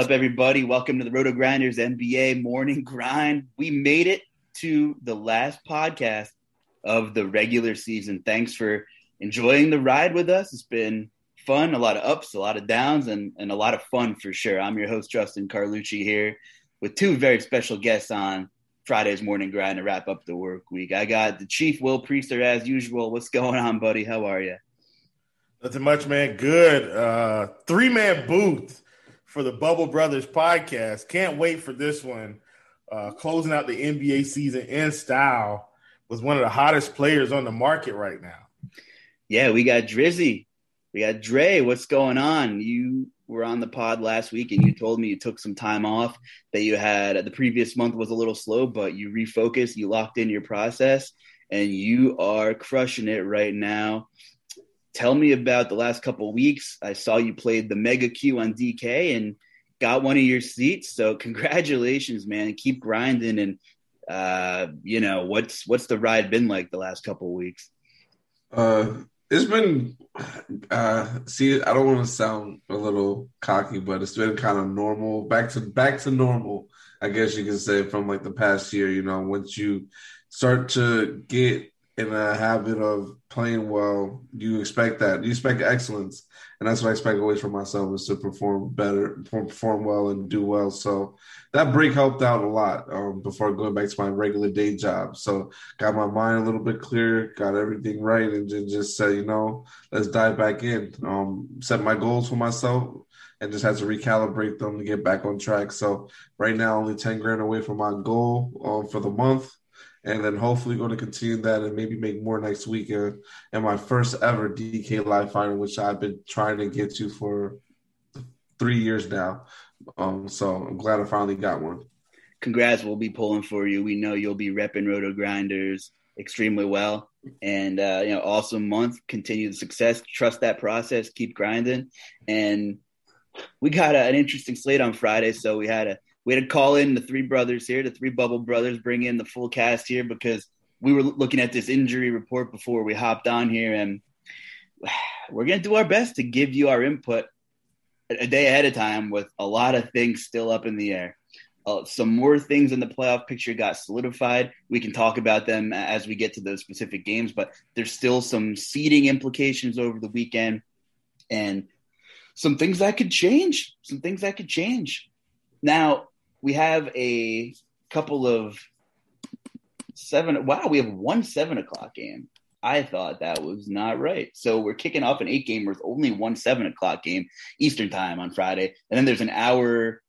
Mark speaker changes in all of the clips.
Speaker 1: Up, everybody? Welcome to the Roto Grinders NBA Morning Grind. We made it to the last podcast of the regular season. Thanks for enjoying the ride with us. It's been fun, a lot of ups, a lot of downs, and, and a lot of fun for sure. I'm your host, Justin Carlucci, here with two very special guests on Friday's Morning Grind to wrap up the work week. I got the Chief Will Priester as usual. What's going on, buddy? How are you?
Speaker 2: Nothing much, man. Good. Uh, Three man booth for the Bubble Brothers podcast. Can't wait for this one. Uh, closing out the NBA season in style was one of the hottest players on the market right now.
Speaker 1: Yeah, we got Drizzy. We got Dre. What's going on? You were on the pod last week and you told me you took some time off, that you had the previous month was a little slow, but you refocused, you locked in your process, and you are crushing it right now tell me about the last couple weeks. I saw you played the Mega Q on DK and got one of your seats. So congratulations, man. Keep grinding. And uh, you know what's what's the ride been like the last couple weeks?
Speaker 3: Uh, it's been. Uh, see, I don't want to sound a little cocky, but it's been kind of normal. Back to back to normal. I guess you can say from like the past year. You know, once you start to get in a habit of playing well, you expect that. You expect excellence. And that's what I expect always from myself is to perform better, perform well and do well. So that break helped out a lot um, before going back to my regular day job. So got my mind a little bit clear, got everything right, and just said, you know, let's dive back in. Um, set my goals for myself and just had to recalibrate them to get back on track. So right now, only 10 grand away from my goal um, for the month and then hopefully going to continue that and maybe make more next weekend. And my first ever DK Live final, which I've been trying to get to for three years now. Um, so I'm glad I finally got one.
Speaker 1: Congrats, we'll be pulling for you. We know you'll be repping Roto Grinders extremely well. And uh, you know, awesome month. Continue the success. Trust that process. Keep grinding. And we got a, an interesting slate on Friday, so we had a we had to call in the three brothers here, the three bubble brothers, bring in the full cast here because we were looking at this injury report before we hopped on here, and we're going to do our best to give you our input a day ahead of time with a lot of things still up in the air. Uh, some more things in the playoff picture got solidified. We can talk about them as we get to those specific games, but there's still some seeding implications over the weekend and some things that could change. Some things that could change. Now, we have a couple of seven. Wow, we have one seven o'clock game. I thought that was not right. So we're kicking off an eight game with only one seven o'clock game Eastern time on Friday, and then there's an hour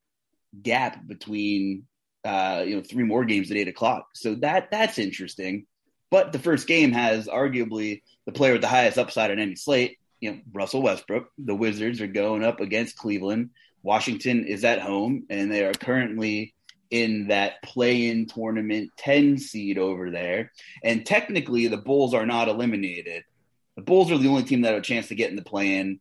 Speaker 1: gap between uh, you know three more games at eight o'clock. So that that's interesting. But the first game has arguably the player with the highest upside on any slate. You know, Russell Westbrook. The Wizards are going up against Cleveland. Washington is at home, and they are currently in that play-in tournament 10 seed over there. And technically, the Bulls are not eliminated. The Bulls are the only team that have a chance to get in the play-in.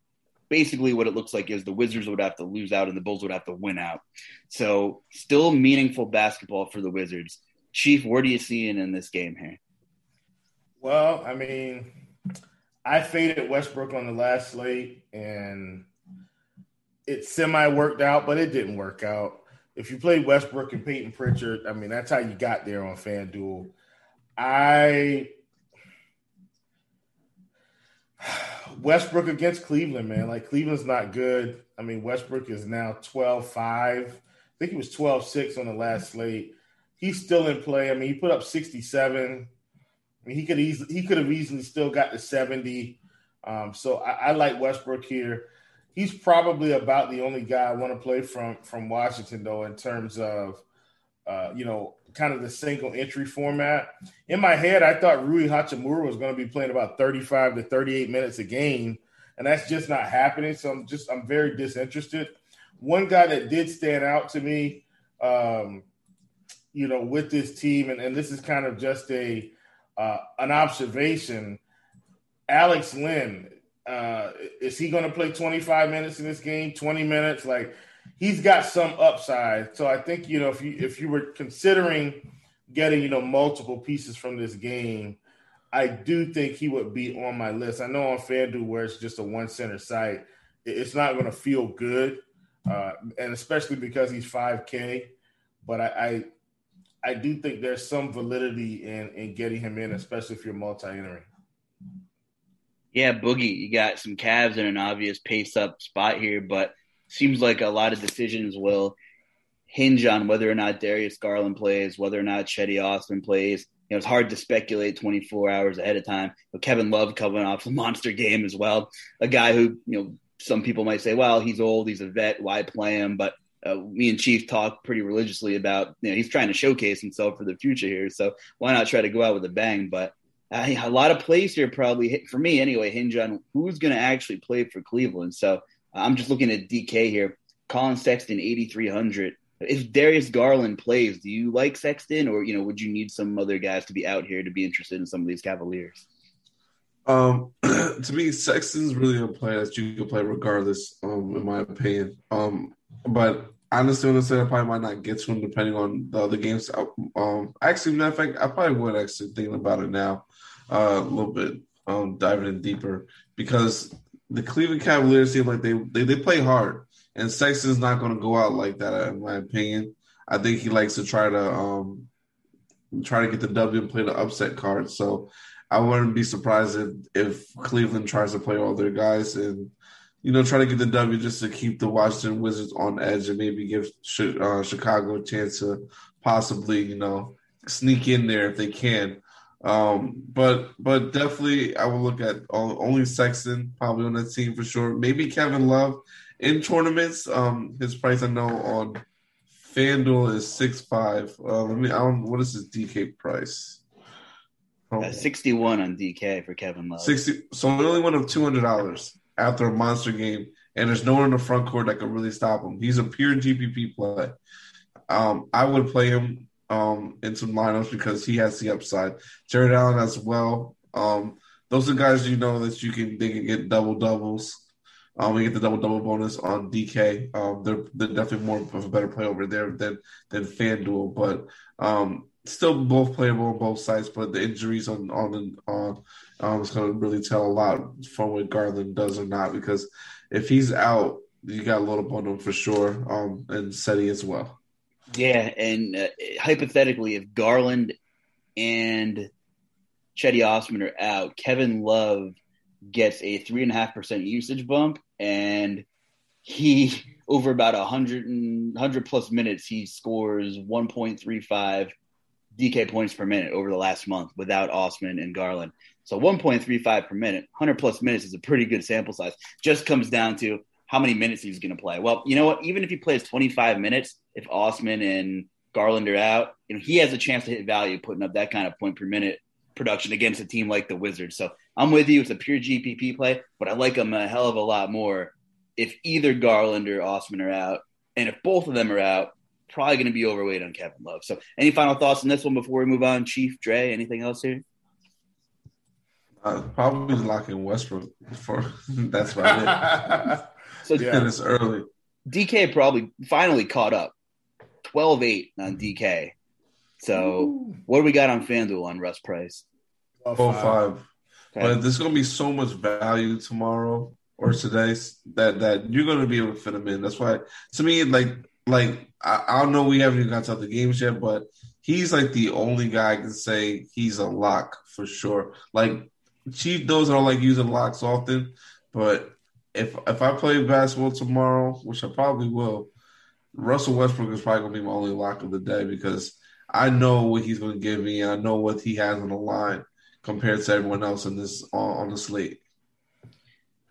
Speaker 1: Basically, what it looks like is the Wizards would have to lose out, and the Bulls would have to win out. So, still meaningful basketball for the Wizards. Chief, where do you see it in this game here?
Speaker 2: Well, I mean, I faded Westbrook on the last slate, and it semi worked out, but it didn't work out. If you played Westbrook and Payton Pritchard, I mean, that's how you got there on FanDuel. I Westbrook against Cleveland, man. Like Cleveland's not good. I mean, Westbrook is now 12-5. I think he was 12-6 on the last slate. He's still in play. I mean, he put up 67. I mean, he could easily he could have easily still got to 70. Um, so I, I like Westbrook here he's probably about the only guy I want to play from from Washington though in terms of uh, you know kind of the single entry format. In my head, I thought Rui Hachimura was going to be playing about 35 to 38 minutes a game, and that's just not happening. So I'm just I'm very disinterested. One guy that did stand out to me, um, you know, with this team, and, and this is kind of just a uh, an observation. Alex Len uh, is he going to play 25 minutes in this game? 20 minutes? Like he's got some upside. So I think you know if you if you were considering getting you know multiple pieces from this game, I do think he would be on my list. I know on FanDuel where it's just a one center site, it's not going to feel good. uh, and especially because he's 5K. But I, I, I do think there's some validity in in getting him in, especially if you're multi-entering.
Speaker 1: Yeah, Boogie, you got some Cavs in an obvious pace up spot here, but seems like a lot of decisions will hinge on whether or not Darius Garland plays, whether or not Cedi Osman plays. You know, it's hard to speculate 24 hours ahead of time. But Kevin Love coming off a monster game as well, a guy who you know some people might say, well, he's old, he's a vet, why play him? But uh, me and Chief talk pretty religiously about you know he's trying to showcase himself for the future here, so why not try to go out with a bang? But uh, a lot of plays here probably for me anyway hinge on who's going to actually play for Cleveland. So uh, I'm just looking at DK here. Collin Sexton 8300. If Darius Garland plays, do you like Sexton, or you know, would you need some other guys to be out here to be interested in some of these Cavaliers?
Speaker 3: Um, to me, Sexton's really a player that you can play regardless. Um, in my opinion. Um, but honestly, say I probably might not get to him depending on the other games. Um, actually, matter of fact, I probably would actually thinking about it now, uh, a little bit, um, diving in deeper because the Cleveland Cavaliers seem like they they, they play hard, and Sexton's not going to go out like that, in my opinion. I think he likes to try to um try to get the W and play the upset card. So I wouldn't be surprised if, if Cleveland tries to play all their guys and you know try to get the W just to keep the Washington Wizards on edge and maybe give uh, Chicago a chance to possibly you know sneak in there if they can. Um, but but definitely I will look at only Sexton probably on that team for sure. Maybe Kevin Love in tournaments. Um, his price I know on FanDuel is six five. Uh, let me. I don't. What is his DK price?
Speaker 1: Oh. Uh, 61 on DK for Kevin Love.
Speaker 3: 60. So only went up $200 after a monster game, and there's no one in the front court that could really stop him. He's a pure GPP play. Um, I would play him um, in some lineups because he has the upside. Jarrett Allen as well. Um, those are guys you know that you can they can get double doubles. Um, we get the double double bonus on DK. Um, they're they're definitely more of a better play over there than than FanDuel, but um, still both playable on both sides, but the injuries on on on um, is going to really tell a lot from what Garland does or not. Because if he's out, you got a little bundle for sure, um, and Cedi as well.
Speaker 1: Yeah, and uh, hypothetically, if Garland and Cedi Osman are out, Kevin Love gets a three and a half percent usage bump, and he over about a hundred and hundred plus minutes, he scores one point three five DK points per minute over the last month without Osman and Garland. So 1.35 per minute, 100 plus minutes is a pretty good sample size. Just comes down to how many minutes he's going to play. Well, you know what? Even if he plays 25 minutes, if Osman and Garland are out, you know he has a chance to hit value putting up that kind of point per minute production against a team like the Wizards. So I'm with you. It's a pure GPP play, but I like him a hell of a lot more if either Garland or Osman are out. And if both of them are out, probably going to be overweight on Kevin Love. So, any final thoughts on this one before we move on, Chief Dre? Anything else here?
Speaker 3: Uh, probably locking Westbrook for that's about it. so yeah, it's early.
Speaker 1: DK probably finally caught up. 12-8 on mm-hmm. DK. So Ooh. what do we got on FanDuel on Russ Price?
Speaker 3: Oh five. Okay. But there's gonna be so much value tomorrow or today that that you're gonna be able to fit him in. That's why to me, like like I, I don't know. We haven't even got to the games yet, but he's like the only guy I can say he's a lock for sure. Like Chief knows I don't like using locks often, but if if I play basketball tomorrow, which I probably will, Russell Westbrook is probably gonna be my only lock of the day because I know what he's gonna give me and I know what he has on the line compared to everyone else in this on, on the slate.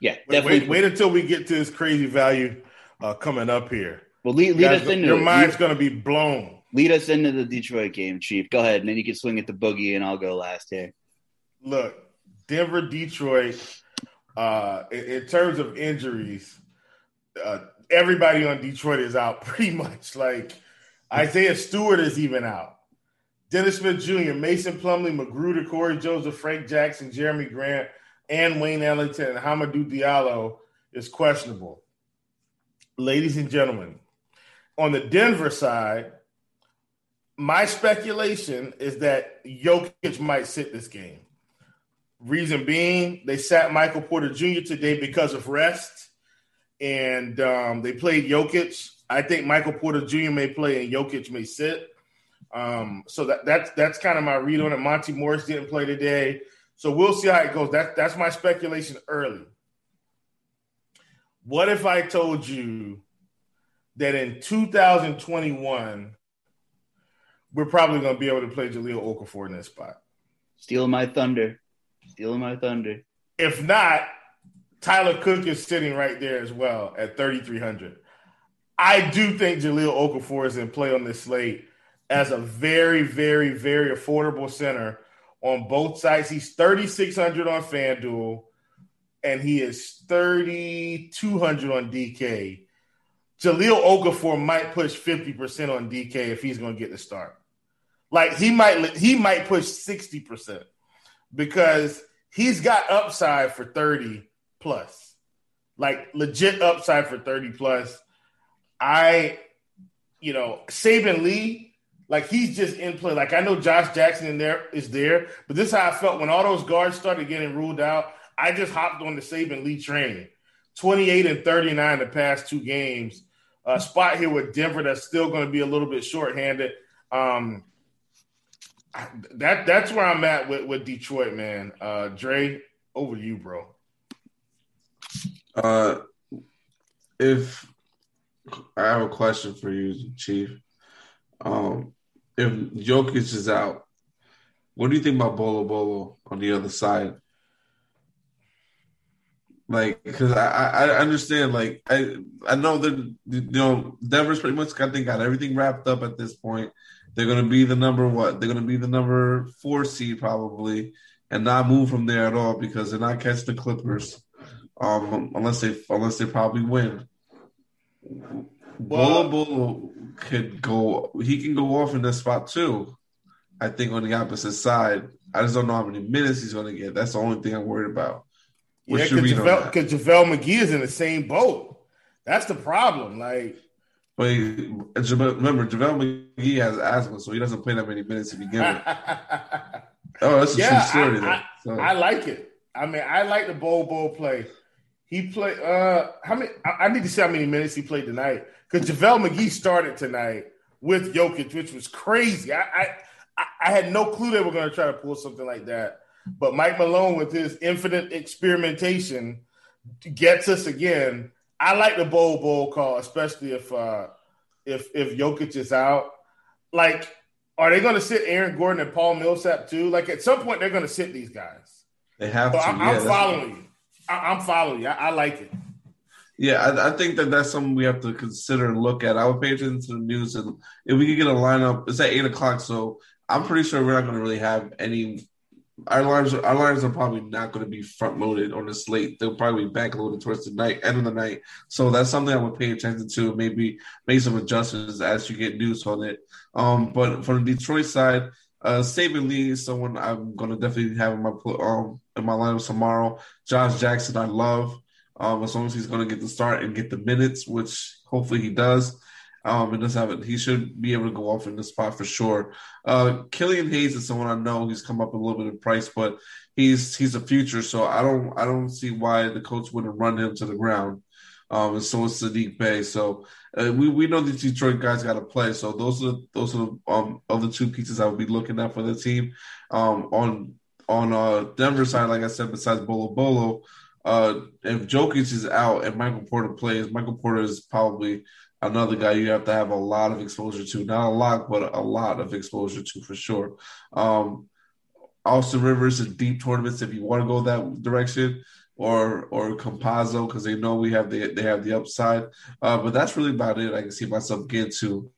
Speaker 1: Yeah,
Speaker 2: definitely. Wait, wait, until we get to this crazy value uh, coming up here.
Speaker 1: Well, lead, lead us into
Speaker 2: your mind's going to be blown.
Speaker 1: Lead us into the Detroit game, Chief. Go ahead, and then you can swing it to Boogie, and I'll go last here.
Speaker 2: Look, Denver, Detroit. Uh, in, in terms of injuries, uh, everybody on Detroit is out pretty much. Like Isaiah Stewart is even out. Dennis Smith Jr., Mason Plumlee, McGruder, Cory Joseph, Frank Jackson, Jerami Grant, and Wayne Ellington and Hamidou Diallo is questionable. Ladies and gentlemen, on the Denver side, my speculation is that Jokic might sit this game. Reason being, they sat Michael Porter Jr. today because of rest. And um, they played Jokic. I think Michael Porter Jr. may play and Jokic may sit. Um, so that that's that's kind of my read on it. Monte Morris didn't play today, so we'll see how it goes. That that's my speculation early. What if I told you that in 2021 we're probably going to be able to play Jahlil Okafor in this spot?
Speaker 1: Stealing my thunder. Stealing my thunder.
Speaker 2: If not, Tyler Cook is sitting right there as well at 3,300. I do think Jahlil Okafor is in play on this slate as a very, very, very affordable center on both sides. He's 3,600 on FanDuel and he is 3,200 on DK. Jahlil Okafor might push 50% on DK if he's going to get the start. Like he might he might push 60% because he's got upside for 30 plus. Like legit upside for 30 plus. I you know, Saben Lee, like he's just in play. Like I know Josh Jackson in there is there, but this is how I felt when all those guards started getting ruled out. I just hopped on the Saben Lee train. 28 and 39 the past two games. A spot here with Denver that's still going to be a little bit shorthanded. Um, that that's where I'm at with, with Detroit, man. Uh, Dre, over to you, bro.
Speaker 3: Uh, if I have a question for you, Chief. Um, if Jokic is out, what do you think about Bol Bol on the other side? Like, because I, I understand, like I I know that you know Denver's pretty much I think got everything wrapped up at this point. They're gonna be the number what? They're gonna be the number four seed probably, and not move from there at all because they're not catching the Clippers, um, unless they unless they probably win. Bol Bol could go. He can go off in this spot too. I think on the opposite side. I just don't know how many minutes he's going to get. That's the only thing I'm worried about.
Speaker 2: Yeah, because JaVale, JaVale McGee is in the same boat. That's the problem. Like,
Speaker 3: but remember, JaVale McGee has asthma, so he doesn't play that many minutes to begin with. oh, that's a yeah, true story.
Speaker 2: I, I, so. I, like it. I mean, I like the Bol Bol play. He played. Uh, how many? I, I need to see how many minutes he played tonight because JaVale McGee started tonight with Jokic, which was crazy. I I, I had no clue they were going to try to pull something like that. But Mike Malone, with his infinite experimentation, gets us again. I like the Bol Bol call, especially if uh, if if Jokic is out. Like, are they going to sit Aaron Gordon and Paul Millsap too? Like, at some point, they're going to sit these guys.
Speaker 3: They have
Speaker 2: so
Speaker 3: to.
Speaker 2: I'm, yeah, I'm following you. I, am following you. I, I, like it.
Speaker 3: Yeah, I, I, think that that's something we have to consider and look at. I would pay attention to the news, and if we could get a lineup, it's at eight o'clock, so I'm pretty sure we're not going to really have any our lines our lines are probably not going to be front loaded on the slate. They'll probably be back loaded towards the night end of the night. So that's something I would pay attention to. Maybe make some adjustments as you get news on it. Um, but from the Detroit side, uh, Saben Lee is someone I'm going to definitely have in my um in my lineup tomorrow. Josh Jackson, I love. Um, as long as he's going to get the start and get the minutes, which hopefully he does. Um, and does have it. He should be able to go off in the spot for sure. Uh, Killian Hayes is someone I know. He's come up a little bit in price, but he's he's a future. So I don't I don't see why the coach wouldn't run him to the ground. Um, and so is Saddiq Bey. So uh, we we know the Detroit guys got to play. So those are those are the um, other two pieces I would be looking at for the team. Um, on on uh, Denver side, like I said, besides Bol Bol, uh, if Jokic is out and Michael Porter plays, Michael Porter is probably another guy you have to have a lot of exposure to. Not a lot, but a lot of exposure to for sure. Um, Austin Rivers in deep tournaments if you want to go that direction, or or Campazzo because they know we have the they have the upside. Uh, but that's really about it. I can see myself getting to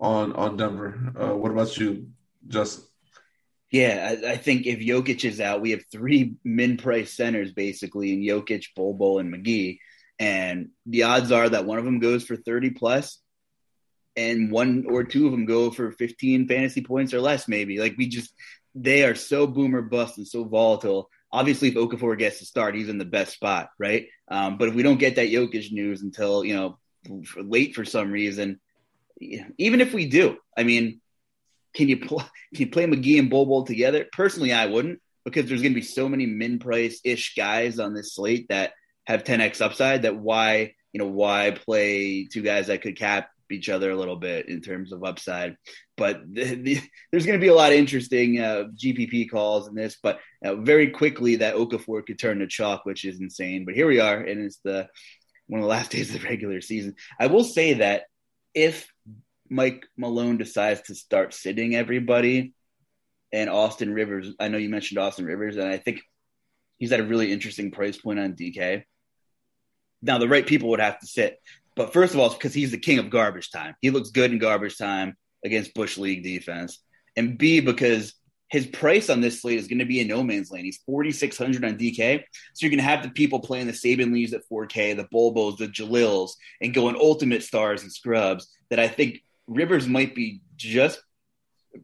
Speaker 3: on on Denver. Uh, what about you, Justin?
Speaker 1: Yeah, I, I, think if Jokic is out, we have three min price centers basically in Jokic, Bobo, and McGee and the odds are that one of them goes for 30 plus and one or two of them go for 15 fantasy points or less maybe. Like we just they are so boomer bust and so volatile. Obviously if okafor gets to start he's in the best spot right? Um, but if we don't get that Jokic news until you know late for some reason even if we do i mean can you pl- can you play mcgee and bobo together personally i wouldn't because there's going to be so many min price ish guys on this slate that have 10x upside that why you know, why play two guys that could cap each other a little bit in terms of upside. But the, the, there's going to be a lot of interesting uh, GPP calls in this. But uh, very quickly, that Okafor could turn to chalk, which is insane. But here we are, and it's the one of the last days of the regular season. I will say that if Mike Malone decides to start sitting everybody, and Austin Rivers, I know you mentioned Austin Rivers, and I think he's at a really interesting price point on DK. Now, the right people would have to sit. But first of all, because he's the king of garbage time. He looks good in garbage time against Bush League defense. And B, because his price on this slate is going to be in no man's land. He's 4,600 on DK. So you're going to have the people playing the Saben leaves at 4K, the Bolbos, the Jalils, and going ultimate stars and scrubs that I think Rivers might be just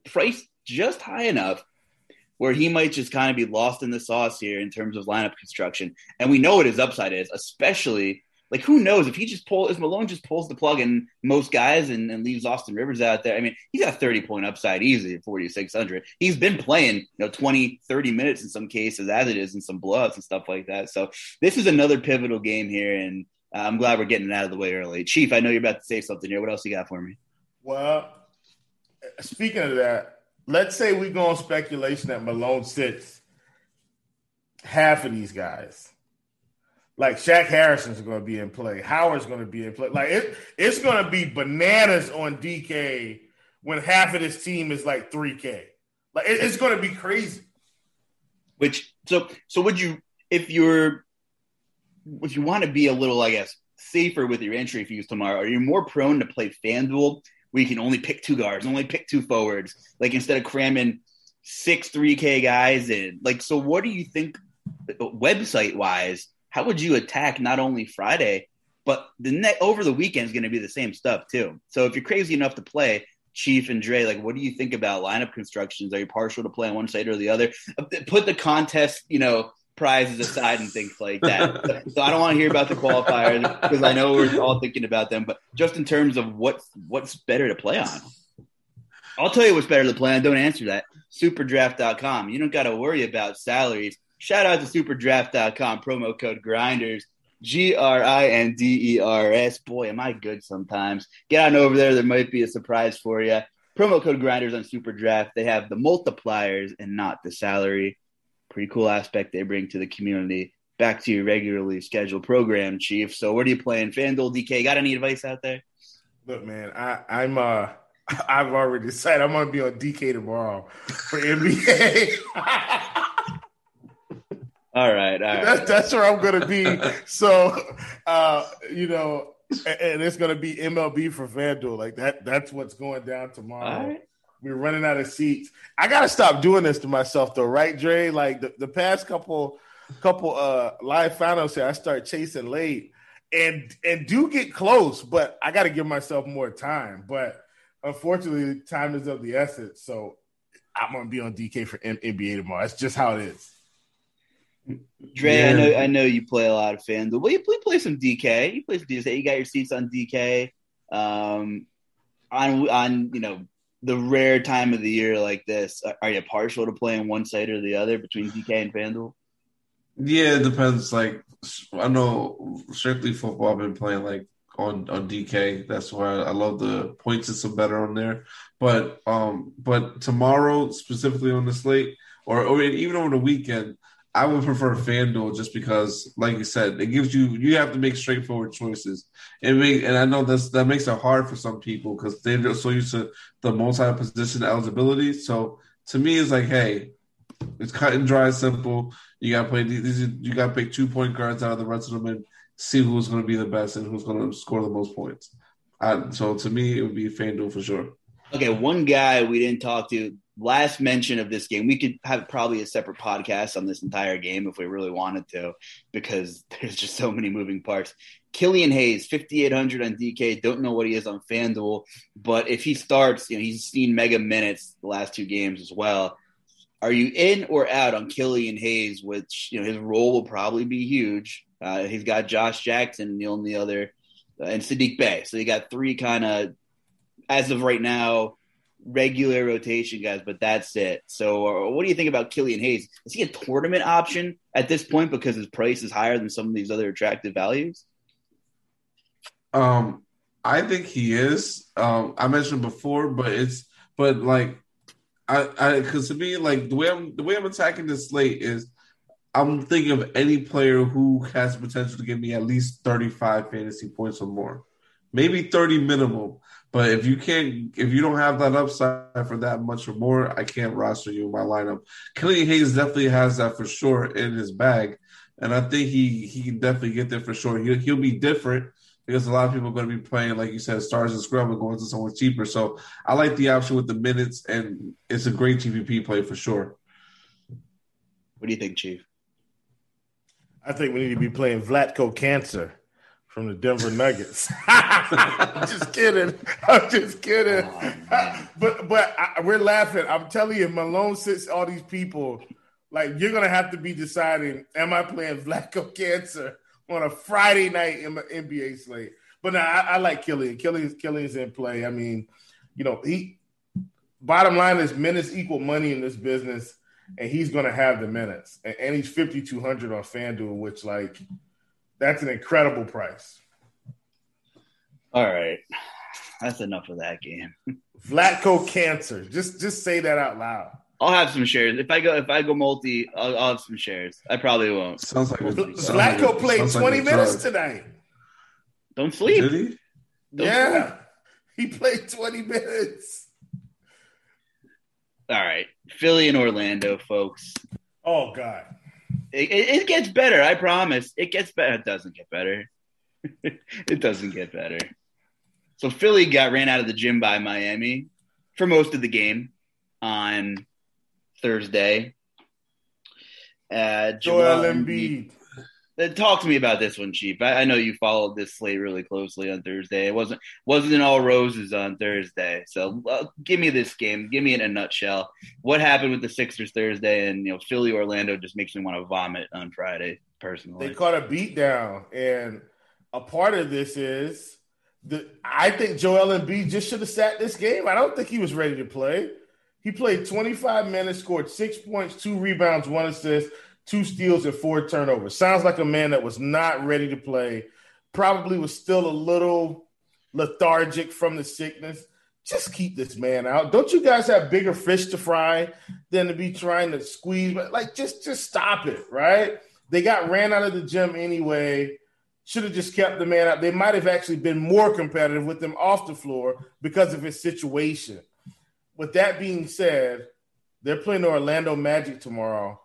Speaker 1: priced just high enough where he might just kind of be lost in the sauce here in terms of lineup construction. And we know what his upside is, especially like who knows if he just pull if Malone just pulls the plug in most guys and, and leaves Austin Rivers out there. I mean, he's got 30 point upside easy at 4,600. He's been playing, you know, 20, 30 minutes in some cases as it is in some blowups and stuff like that. So this is another pivotal game here. And I'm glad we're getting it out of the way early. Chief, I know you're about to say something here. What else you got for me?
Speaker 2: Well, speaking of that, let's say we go on speculation that Malone sits half of these guys like Shaq Harrison's going to be in play. Howard's going to be in play. Like it, it's going to be bananas on DK when half of this team is like 3K. Like it, it's going to be crazy.
Speaker 1: Which so so would you if you're if you want to be a little I guess safer with your entry fees tomorrow, are you more prone to play FanDuel where you can only pick two guards, only pick two forwards, like instead of cramming six 3K guys in? Like so, what do you think website wise? how would you attack not only Friday, but the net over the weekend is going to be the same stuff too. So if you're crazy enough to play Chief and Dre, like what do you think about lineup constructions? Are you partial to play on one side or the other? Put the contest, you know, prizes aside and things like that. so I don't want to hear about the qualifiers because I know we're all thinking about them, but just in terms of what's what's better to play on. I'll tell you what's better to play on. Don't answer that. Superdraft.com. You don't got to worry about salaries Shout out to superdraft.com, promo code grinders, G R I N D E R S. Boy, am I good sometimes. Get on over there. There might be a surprise for you. Promo code grinders on Superdraft. They have the multipliers and not the salary. Pretty cool aspect they bring to the community. Back to your regularly scheduled program, Chief. So, what are you playing? FanDuel, DK. Got any advice out there?
Speaker 2: Look, man, I, I'm uh I've already decided I'm gonna be on DK tomorrow for NBA.
Speaker 1: All right, all right.
Speaker 2: That's, that's where I'm going to be. so, uh, you know, and, and it's going to be MLB for FanDuel. Like that. That's what's going down tomorrow. Right. We're running out of seats. I got to stop doing this to myself, though, right, Dre? Like the, the past couple couple uh live finals here, I start chasing late and and do get close, but I got to give myself more time. But unfortunately, time is of the essence. So I'm going to be on DK for NBA tomorrow. That's just how it is.
Speaker 1: Dre, yeah. I know I know you play a lot of FanDuel. Well, you play, play some DK. You play some DK. You got your seats on DK. Um, on on you know the rare time of the year like this, are you partial to playing one side or the other between DK and FanDuel?
Speaker 3: Yeah, it depends. Like I know strictly football. I've been playing like on on DK. That's why I love the points system better on there. But um, but tomorrow specifically on the slate, or or even over the weekend, I would prefer FanDuel just because, like you said, it gives you you have to make straightforward choices. Make, and I know that's that makes it hard for some people because they're so used to the multi-position eligibility. So to me, it's like, hey, it's cut and dry, simple. You got to play these. You got to pick two point guards out of the rest of them and see who's going to be the best and who's going to score the most points. I, so to me, it would be FanDuel for sure.
Speaker 1: Okay, one guy we didn't talk to last mention of this game, we could have probably a separate podcast on this entire game if we really wanted to, because there's just so many moving parts. Killian Hayes, 5,800 on DK. Don't know what he is on FanDuel, but if he starts, you know, he's seen mega minutes the last two games as well. Are you in or out on Killian Hayes, which, you know, his role will probably be huge? Uh, he's got Josh Jackson, the only other, uh, and Saddiq Bey. So you got three kind of, as of right now, regular rotation guys, but that's it. So, uh, what do you think about Killian Hayes? Is he a tournament option at this point because his price is higher than some of these other attractive values?
Speaker 3: Um, I think he is. Um, I mentioned before, but it's but like I I because to me like the way I'm the way I'm attacking this slate is I'm thinking of any player who has potential to give me at least 35 fantasy points or more, maybe 30 minimum. But if you can't, if you don't have that upside for that much or more, I can't roster you in my lineup. Killian Hayes definitely has that for sure in his bag, and I think he he can definitely get there for sure. He'll, he'll be different because a lot of people are going to be playing, like you said, stars and scrub and going to someone cheaper. So I like the option with the minutes, and it's a great GPP play for sure.
Speaker 1: What do you think, Chief?
Speaker 2: I think we need to be playing Vlatko Cancer from the Denver Nuggets. I'm just kidding. I'm just kidding. Oh, but but I, we're laughing. I'm telling you, Malone sits all these people. Like you're gonna have to be deciding: Am I playing Vlatko Cancer on a Friday night in my NBA slate. But now I, I like Killian. Killian's Killian's in play. I mean, you know, he bottom line is minutes equal money in this business, and he's gonna have the minutes. And, and he's 5200 on FanDuel, which like that's an incredible price.
Speaker 1: All right. That's enough of that game.
Speaker 2: Vlatko cancer. Just just say that out loud.
Speaker 1: I'll have some shares. If I go if I go multi, I'll, I'll have some shares. I probably won't.
Speaker 3: Sounds like
Speaker 2: Vlatko like played twenty like minutes tonight.
Speaker 1: Don't sleep.
Speaker 3: Did he?
Speaker 2: Don't yeah, sleep. he played twenty minutes.
Speaker 1: All right, Philly and Orlando, folks.
Speaker 2: Oh God,
Speaker 1: it, it gets better. I promise. It gets better. It doesn't get better. it doesn't get better. So Philly got ran out of the gym by Miami for most of the game on Thursday. Uh,
Speaker 2: Joel, Embiid.
Speaker 1: Talk to me about this one, Chief. I, I, know you followed this slate really closely on Thursday. It wasn't wasn't all roses on Thursday. So uh, give me this game. Give me in a nutshell. What happened with the Sixers Thursday and you know Philly Orlando just makes me want to vomit on Friday. Personally,
Speaker 2: they caught a beat down, and a part of this is the I think Joel Embiid just should have sat this game. I don't think he was ready to play. He played 25 minutes, scored six points, two rebounds, one assist, two steals, and four turnovers. Sounds like a man that was not ready to play. Probably was still a little lethargic from the sickness. Just keep this man out. Don't you guys have bigger fish to fry than to be trying to squeeze? But Like, just just stop it, right? They got ran out of the gym anyway. Should have just kept the man out. They might have actually been more competitive with him off the floor because of his situation with that being said, they're playing the Orlando Magic tomorrow,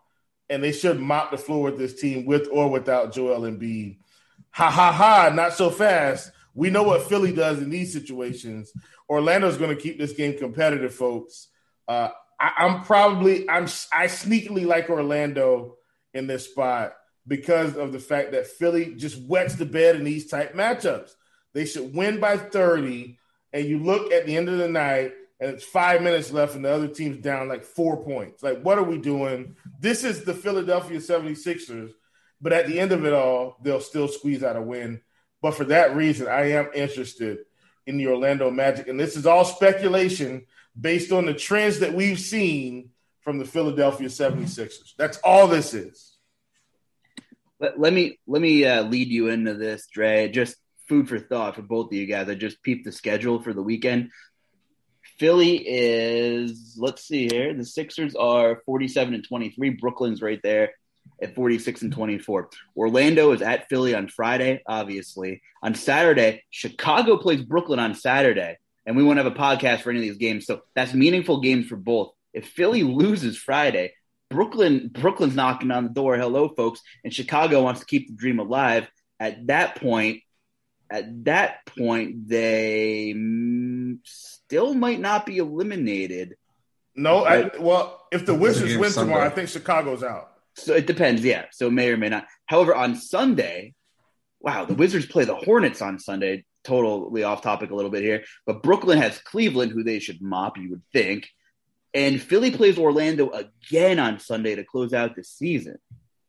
Speaker 2: and they should mop the floor with this team with or without Joel Embiid. Ha ha ha! Not so fast. We know what Philly does in these situations. Orlando's going to keep this game competitive, folks. Uh, I, I'm probably I'm I sneakily like Orlando in this spot because of the fact that Philly just wets the bed in these type matchups. They should win by 30. And you look at the end of the night, and it's five minutes left and the other team's down like four points. Like, what are we doing? This is the Philadelphia 76ers, but at the end of it all, they'll still squeeze out a win. But for that reason, I am interested in the Orlando Magic. And this is all speculation based on the trends that we've seen from the Philadelphia 76ers. That's all this is.
Speaker 1: Let, let me let me uh, lead you into this, Dre. Just food for thought for both of you guys. I just peeped the schedule for the weekend. Philly is, let's see here. The Sixers are 47 and 23. Brooklyn's right there at 46 and 24. Orlando is at Philly on Friday, obviously. On Saturday, Chicago plays Brooklyn on Saturday, and we won't have a podcast for any of these games. So that's meaningful games for both. If Philly loses Friday, Brooklyn Brooklyn's knocking on the door. Hello, folks. And Chicago wants to keep the dream alive. At that point, at that point, they still might not be eliminated.
Speaker 2: No, I, well, if the Wizards win Sunday. tomorrow, I think Chicago's out.
Speaker 1: So it depends, yeah. So may or may not. However, on Sunday, wow, the Wizards play the Hornets on Sunday. Totally off topic a little bit here, but Brooklyn has Cleveland, who they should mop, you would think, and Philly plays Orlando again on Sunday to close out the season.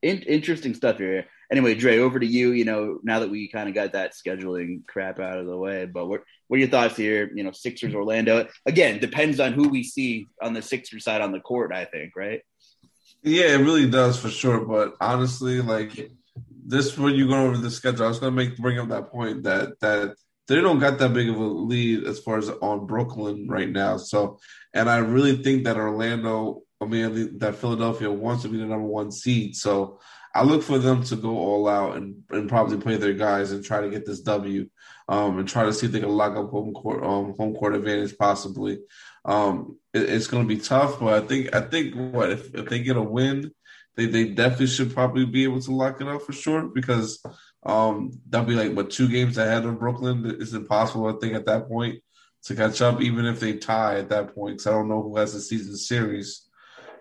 Speaker 1: In- interesting stuff here anyway, Dre, over to you. You know, now that we kind of got that scheduling crap out of the way, but what what are your thoughts here? You know, Sixers, Orlando. Again, depends on who we see on the Sixers side on the court. I think, right?
Speaker 3: Yeah, it really does for sure. But honestly, like this, when you go over the schedule, I was going to make bring up that point that that they don't got that big of a lead as far as on Brooklyn right now. So, and I really think that Orlando, I mean, that Philadelphia wants to be the number one seed. So, I look for them to go all out and, and probably play their guys and try to get this W, um, and try to see if they can lock up home court um, home court advantage possibly. Um, it, it's going to be tough, but I think I think what if, if they get a win, they they definitely should probably be able to lock it up for sure because um, that'll be like what two games ahead of Brooklyn. It's impossible, I think, at that point to catch up, even if they tie at that point. Because I don't know who has the season series.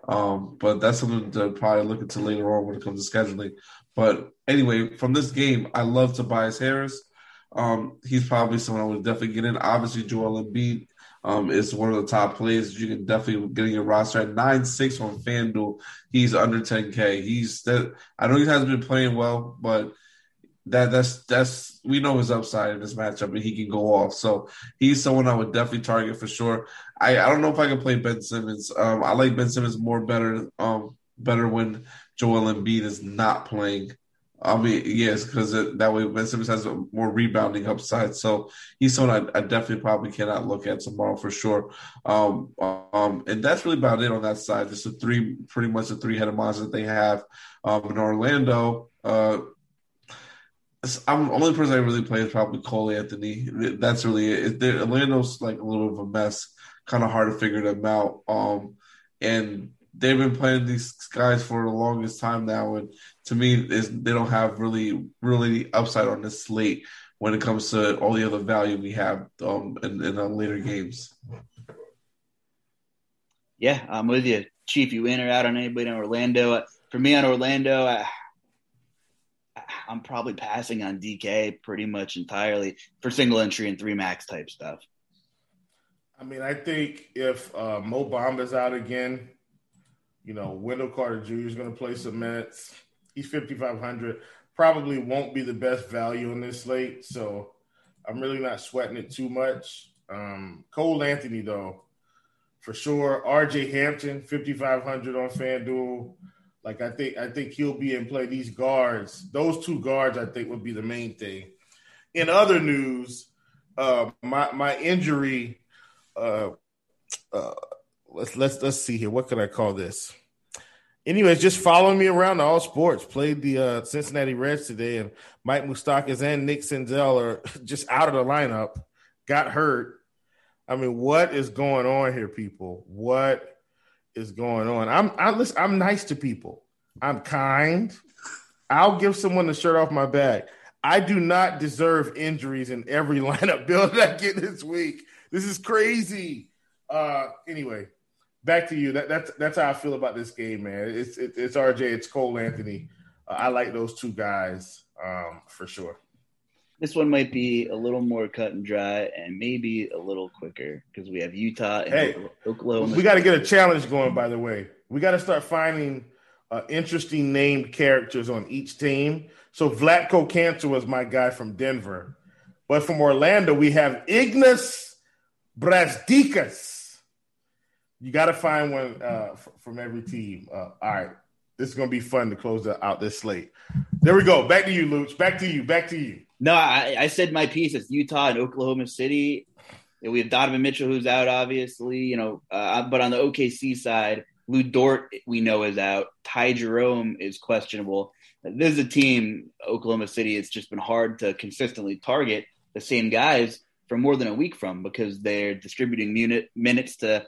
Speaker 3: Um, but that's something to probably look into later on when it comes to scheduling. But anyway, from this game, I love Tobias Harris. Um, he's probably someone I would definitely get in. Obviously, Joel Embiid um, is one of the top players you can definitely get in your roster at nine six on FanDuel. He's under 10K. He's that I know he hasn't been playing well, but that that's that's we know his upside in this matchup and he can go off. So he's someone I would definitely target for sure. I, I don't know if I can play Ben Simmons. Um, I like Ben Simmons more better um better when Joel Embiid is not playing. I mean, yes, because that way Ben Simmons has a more rebounding upside. So he's someone I, I, definitely probably cannot look at tomorrow for sure. Um, um, and that's really about it on that side. Just a three, pretty much a three headed monster that they have. Um, in Orlando, uh, I'm the only person I really play is probably Cole Anthony. That's really it. Orlando's like a little bit of a mess. Kind of hard to figure them out. Um, and they've been playing these guys for the longest time now, and to me, is they don't have really really upside on this slate when it comes to all the other value we have um, in, in the later games.
Speaker 1: Yeah, I'm with you, Chief. You in or out on anybody in Orlando? For me, on Orlando, I, I'm probably passing on DK pretty much entirely for single entry and three max type stuff.
Speaker 2: I mean, I think if uh, Mo Bamba's out again, you know, Wendell Carter Jr. is going to play some minutes. He's 5,500. Probably won't be the best value on this slate. So I'm really not sweating it too much. Um, Cole Anthony, though, for sure. RJ Hampton, 5,500 on FanDuel. Like I think I think he'll be in play. These guards, those two guards, I think would be the main thing. In other news, uh, my my injury. Uh, uh, let's let's let's see here. What could I call this? Anyways, just following me around all sports. Played the uh, Cincinnati Reds today, and Mike Moustakas and Nick Senzel are just out of the lineup. Got hurt. I mean, what is going on here, people? What is going on. I'm I listen, I'm nice to people. I'm kind. I'll give someone the shirt off my back. I do not deserve injuries in every lineup build I get this week. This is crazy. Uh anyway, back to you. That, that's that's how I feel about this game, man. It's it, it's RJ, it's Cole Anthony. Uh, I like those two guys um, for sure.
Speaker 1: This one might be a little more cut and dry and maybe a little quicker because we have Utah and hey, Oklahoma.
Speaker 2: We got to get a challenge going, by the way. We got to start finding uh, interesting named characters on each team. So Vlatko Cancer was my guy from Denver. But from Orlando, we have Ignas Brazdeikis. You got to find one uh, from every team. Uh, all right. This is going to be fun to close out this slate. There we go. Back to you, Luuch. Back to you. Back to you.
Speaker 1: No, I, I said my piece. It's Utah and Oklahoma City. We have Donovan Mitchell, who's out, obviously. You know, uh, but on the OKC side, Lu Dort we know is out. Ty Jerome is questionable. This is a team, Oklahoma City. It's just been hard to consistently target the same guys for more than a week from because they're distributing minute, minutes to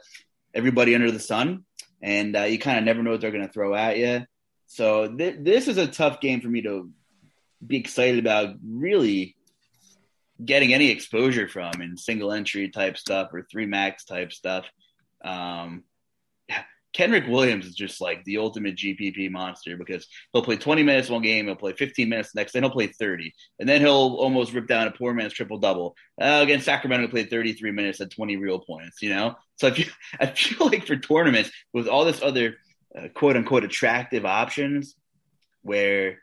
Speaker 1: everybody under the sun, and uh, you kind of never know what they're going to throw at you. So th- this is a tough game for me to be excited about really getting any exposure from in single entry type stuff or three max type stuff. Um, Kenrich Williams is just like the ultimate GPP monster because he'll play 20 minutes one game, he'll play 15 minutes next, then he'll play 30, and then he'll almost rip down a poor man's triple double. Uh, against Sacramento, played 33 minutes at 20 real points. You know, so I feel, I feel like for tournaments with all this other uh, quote unquote attractive options, where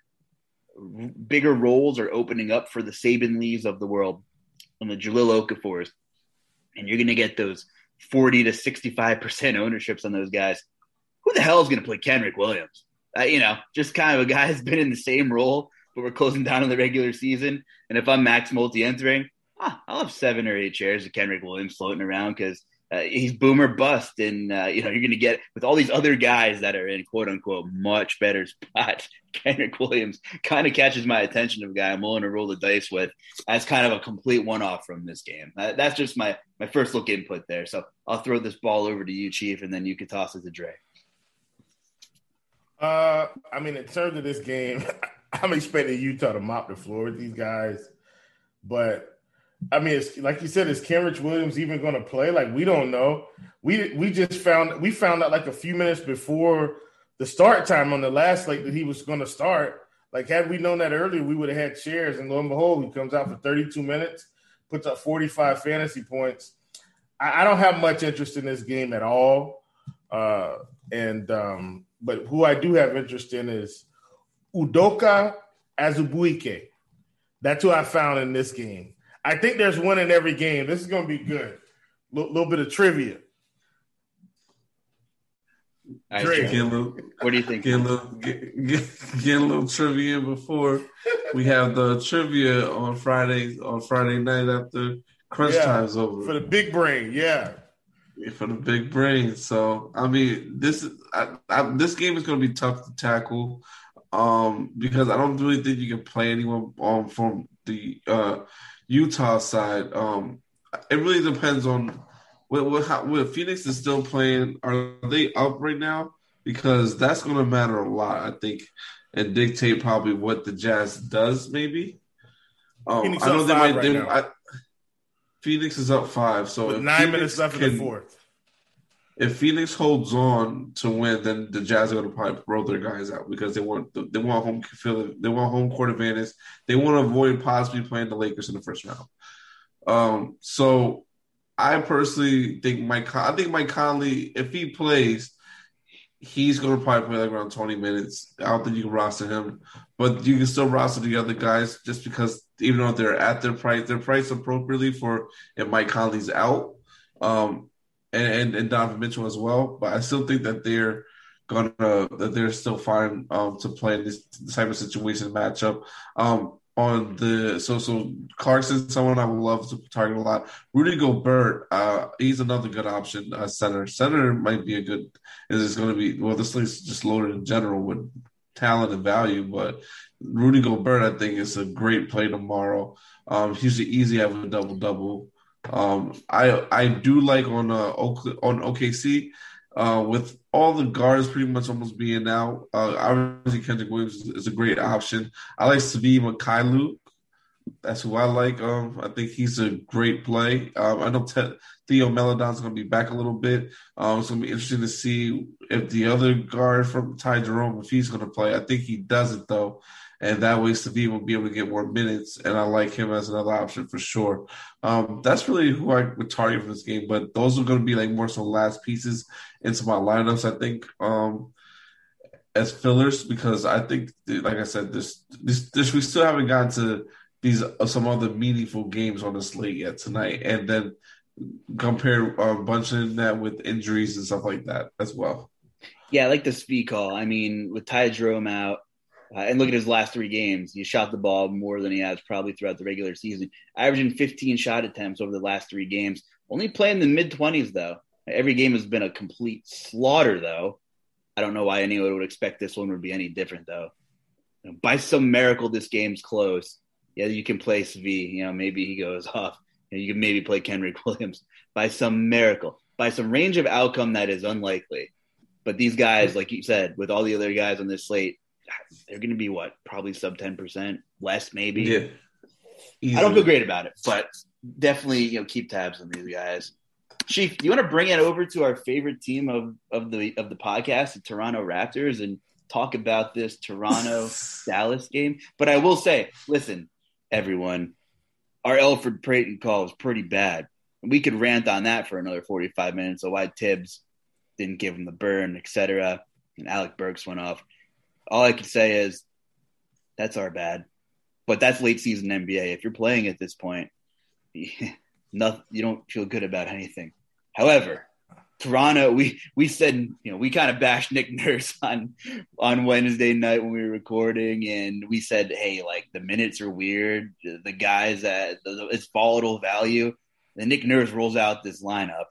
Speaker 1: bigger roles are opening up for the Saben Lees of the world and the Jahlil Okafors. And you're going to get those 40 to 65% ownerships on those guys. Who the hell is going to play Kenrich Williams? Uh, you know, just kind of a guy who's been in the same role, but we're closing down on the regular season. And if I'm max multi entering, ah, I'll have seven or eight shares of Kenrich Williams floating around because uh, he's boomer bust, and uh, you know you're going to get with all these other guys that are in quote unquote much better spots. Kenrich Williams kind of catches my attention of a guy I'm willing to roll the dice with as kind of a complete one off from this game. Uh, that's just my my first look input there. So I'll throw this ball over to you, Chief, and then you can toss it to Dre.
Speaker 2: Uh, I mean, in terms of this game, I'm expecting Utah to mop the floor with these guys, but I mean, it's like you said, is Kenrich Williams even going to play? Like we don't know. We we just found we found out like a few minutes before the start time on the last slate that he was going to start. Like had we known that earlier, we would have had shares. And lo and behold, he comes out for 32 minutes, puts up 45 fantasy points. I, I don't have much interest in this game at all. Uh, and um, but who I do have interest in is Udoka Azubuike. That's who I found in this game. I think there's one in every game. This is going to be good. A L- little bit of trivia.
Speaker 1: All right,
Speaker 2: Dre.
Speaker 1: Dre,
Speaker 3: Get a little,
Speaker 1: what do you think?
Speaker 3: get a little, get, get, get a little trivia before we have the trivia on Friday on Friday night after crunch
Speaker 2: Yeah,
Speaker 3: time's over
Speaker 2: For the big brain, yeah.
Speaker 3: for the big brain. So I mean, this is I, I, this game is going to be tough to tackle um, because I don't really think you can play anyone um, from the uh, Utah side. Um, it really depends on what, what, how, what Phoenix is still playing. Are they up right now? Because that's going to matter a lot, I think, and dictate probably what the Jazz does. Maybe. Um, I know they might.
Speaker 2: right
Speaker 3: they. I, Phoenix is up five, so
Speaker 2: nine
Speaker 3: Phoenix
Speaker 2: minutes left in the fourth.
Speaker 3: If Phoenix holds on to win, then the Jazz are going to probably roll their guys out because they want they want home they want home court advantage. They want to avoid possibly playing the Lakers in the first round. Um, so I personally think Mike. I think Mike Conley, if he plays, he's going to probably play like around twenty minutes. I don't think you can roster him, but you can still roster the other guys just because even though they're at their price, they're priced appropriately for if Mike Conley's out. Um, and, and, and Donovan Mitchell as well. But I still think that they're gonna that they're still fine um, to play in this type of situation matchup. Um, on the so so Clarkson, someone I would love to target a lot. Rudy Gobert, uh, he's another good option. Uh, center, center might be a good. Is going to be well. This league's just loaded in general with talent and value, but Rudy Gobert, I think, is a great play tomorrow. Um, he's easy have a double double. Um, I I do like on uh on OKC uh, with all the guards pretty much almost being out. Uh, obviously Kenrich Williams is, a great option. I like Svi Mykhailiuk. That's who I like. Um, I think he's a great play. Um, I know Te- Theo Maledon's going to be back a little bit. Um, it's going to be interesting to see if the other guard from Ty Jerome, if he's going to play. I think he doesn't though, and that way Svi will be able to get more minutes. And I like him as another option for sure. Um, that's really who I would target for this game. But those are going to be like more so last pieces into my lineups. I think. Um, as fillers because I think, like I said, this, this, this we still haven't gotten to these uh, some other meaningful games on the slate yet tonight, and then compare uh, bunching that with injuries and stuff like that as well.
Speaker 1: Yeah, I like the speed call. I mean, with Ty Jerome out, uh, and look at his last three games, he shot the ball more than he has probably throughout the regular season, averaging 15 shot attempts over the last three games. Only playing the mid 20s though. Every game has been a complete slaughter though. I don't know why anyone would expect this one would be any different though. You know, by some miracle, this game's close. Yeah, you can play Svi. You know, maybe he goes off. You, know, you can maybe play Kenrich Williams by some miracle, by some range of outcome that is unlikely. But these guys, like you said, with all the other guys on this slate, they're going to be what? Probably sub 10%, less maybe.
Speaker 3: Yeah,
Speaker 1: I don't feel great about it, but definitely, you know, keep tabs on these guys. Chief, do you want to bring it over to our favorite team of, of the of the podcast, the Toronto Raptors, and talk about this Toronto Dallas game? But I will say, listen, everyone, our Elfrid Payton call was pretty bad. We could rant on that for another 45 minutes of why Thibs didn't give him the burn, etc. And Alec Burks went off. All I can say is that's our bad. But that's late season NBA. If you're playing at this point, nothing, you don't feel good about anything. However, Toronto, we we said you know we kind of bashed Nick Nurse on on Wednesday night when we were recording, and we said, hey, like the minutes are weird, the guys that it's volatile value. Then Nick Nurse rolls out this lineup,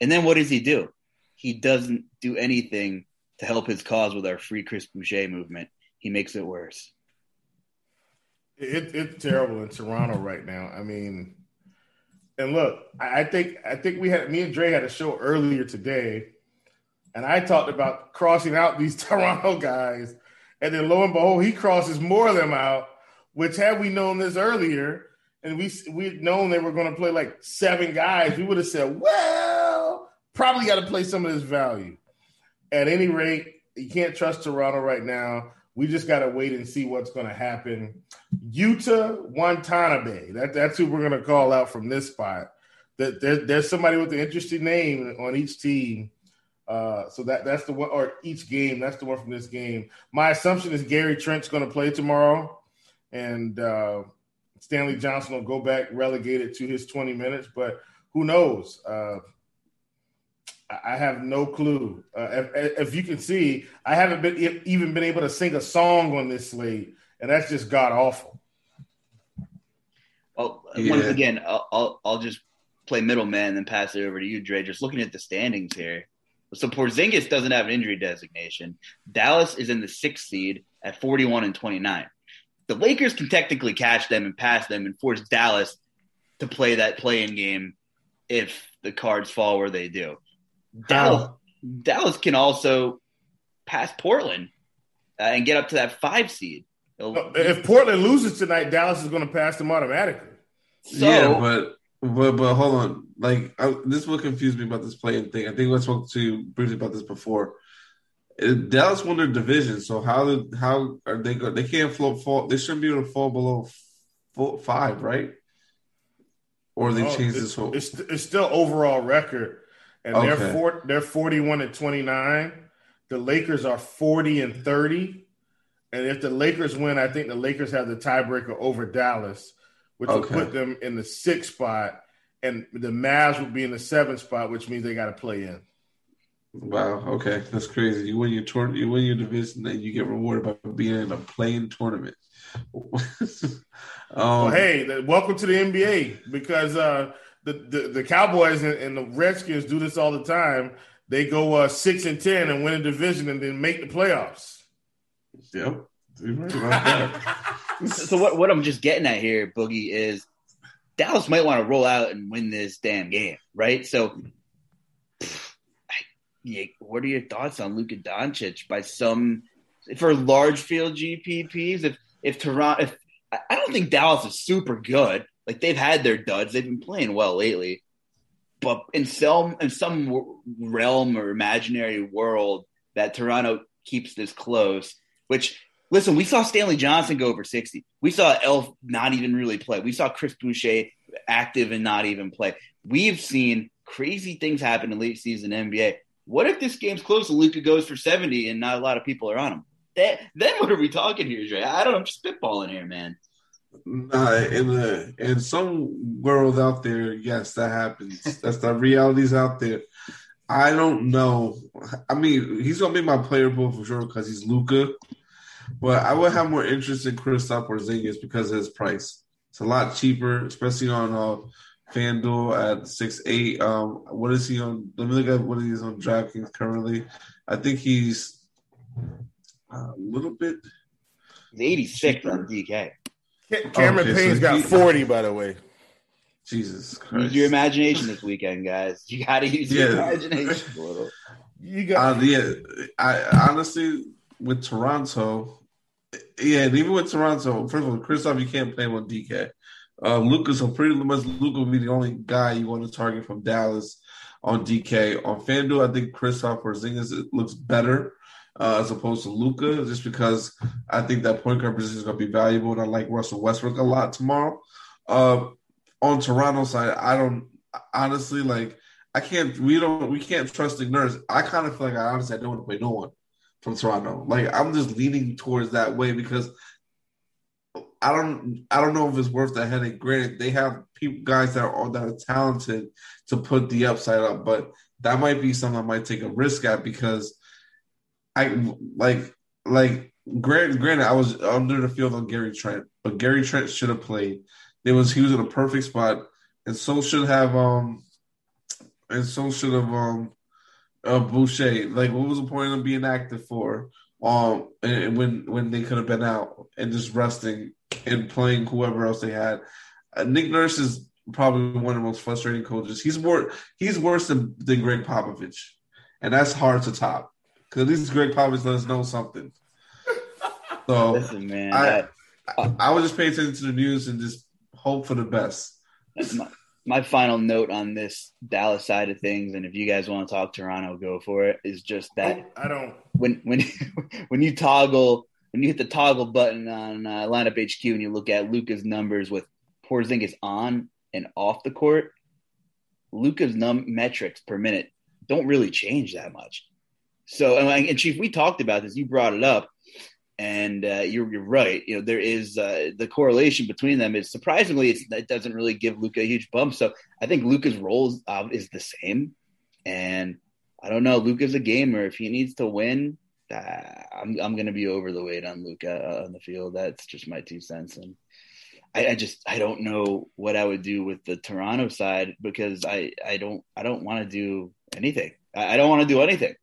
Speaker 1: and then what does he do? He doesn't do anything to help his cause with our free Chris Boucher movement. He makes it worse.
Speaker 2: It, it's terrible in Toronto right now. I mean, and look, I think I think we had me and Dre had a show earlier today, and I talked about crossing out these Toronto guys, and then lo and behold, he crosses more of them out. Which had we known this earlier, and we we'd known they were going to play like seven guys, we would have said, well, probably got to play some of this value. At any rate, you can't trust Toronto right now. We just got to wait and see what's going to happen. Yuta Watanabe. That, that's who we're going to call out from this spot. That there, there's somebody with an interesting name on each team. Uh, so that that's the one, or each game. That's the one from this game. My assumption is Gary Trent's going to play tomorrow, and uh, Stanley Johnson will go back relegated to his 20 minutes. But who knows? Uh, I have no clue. Uh, if, if, you can see, I haven't been even been able to sing a song on this slate, and that's just god awful.
Speaker 1: Well, yeah. once again, I'll, I'll, I'll just play middleman and then pass it over to you, Dre. Just looking at the standings here. So Porzingis doesn't have an injury designation. Dallas is in the sixth seed at 41 and 29. The Lakers can technically catch them and pass them and force Dallas to play that play-in game if the cards fall where they do. Dallas, Dallas can also pass Portland uh, and get up to that five seed.
Speaker 2: if Portland loses tonight, Dallas is going to pass them automatically.
Speaker 3: So, yeah, but but but hold on. Like I, this will confuse me about this play-in thing. I think I spoke to you briefly about this before. Dallas won their division, so how did how are they go? They can't float fall. They shouldn't be able to fall below four, five, right? Or they no, changed this whole.
Speaker 2: It's, it's still overall record and okay. they're four, they're 41 and 29. The Lakers are 40 and 30. And if the Lakers win, I think the Lakers have the tiebreaker over Dallas, which okay. will put them in the sixth spot. And the Mavs will be in the seventh spot, which means they got to play in.
Speaker 3: Wow. Okay, that's crazy. You win your tour, you win your division, and you get rewarded by being in a play-in tournament. um,
Speaker 2: well, hey, welcome to the NBA because uh, the, the, the Cowboys and, and, the Redskins do this all the time. They go uh, six and ten and win a division and then make the playoffs.
Speaker 3: Yep.
Speaker 1: so what what I'm just getting at here, Boogie, is Dallas might want to roll out and win this damn game, right? So, yeah, what are your thoughts on Luka Doncic by some for large field GPPs? If if Toronto, if I don't think Dallas is super good, like they've had their duds. They've been playing well lately. But in some in some realm or imaginary world that Toronto keeps this close, which listen, we saw Stanley Johnson go over 60. We saw Elf not even really play. We saw Chris Boucher active and not even play. We've seen crazy things happen in late season NBA. What if this game's close and Luka goes for 70 and not a lot of people are on him? That, then what are we talking here, Dre? I don't. I'm just spitballing here, man.
Speaker 3: Nah, in the in some world out there, yes, that happens. That's the realities out there. I don't know. I mean, he's gonna be my player pool for sure because he's Luka. But I would have more interest in Kristaps Porzingis because of his price. It's a lot cheaper, especially on uh, FanDuel at six eight. Um, what is he on? Let me look at what he's on DraftKings currently. I think he's a little bit.
Speaker 1: He's eighty six on DK.
Speaker 2: Cameron okay, Payne's so got 40, by the way.
Speaker 3: Jesus Christ.
Speaker 1: Use your imagination this weekend, guys. You got to use yeah. your imagination a little.
Speaker 3: You got uh, yeah. I honestly with Toronto, yeah, and even with Toronto, first of all, Kristaps, you can't play him on DK. Uh, Lucas, so pretty much Luka will be the only guy you want to target from Dallas on DK. On FanDuel, I think Kristaps Porzingis looks better uh, as opposed to Luka, just because I think that point guard position is going to be valuable, and I like Russell Westbrook a lot tomorrow. Uh, on Toronto side, I don't honestly like. I can't. We don't. We can't trust the nurse. I kind of feel like I honestly I don't want to play no one from Toronto. Like I'm just leaning towards that way because I don't. I don't know if it's worth the headache. Granted, they have people guys that are that are talented to put the upside up, but that might be something I might take a risk at because I like like granted, granted I was under the field on Gary Trent, but Gary Trent should have played. It was he was in a perfect spot, and so should have um and so should have um uh, Boucher. Like, what was the point of being active for? Um, and when when they could have been out and just resting and playing whoever else they had. Uh, Nick Nurse is probably one of the most frustrating coaches. He's more he's worse than, than Gregg Popovich, and that's hard to top because at least Gregg Popovich let us know something. So
Speaker 1: Listen, man,
Speaker 3: I, I, I would just pay attention to the news and just hope for the best.
Speaker 1: my, my final note on this Dallas side of things, and if you guys want to talk Toronto, go for it. Is just that
Speaker 2: I don't.
Speaker 1: when when when you toggle when you hit the toggle button on uh, lineup HQ and you look at Luka's numbers with Porzingis on and off the court, Luka's num metrics per minute don't really change that much. So and, and Chief, we talked about this. You brought it up, and uh, you're you're right. You know there is uh, the correlation between them is surprisingly it's, it doesn't really give Luka a huge bump. So I think Luka's role is, uh, is the same, and I don't know. Luka's a gamer. If he needs to win, uh, I'm I'm going to be over the weight on Luka on the field. That's just my two cents, and I, I just I don't know what I would do with the Toronto side because I I don't I don't want to do anything. I, I don't want to do anything.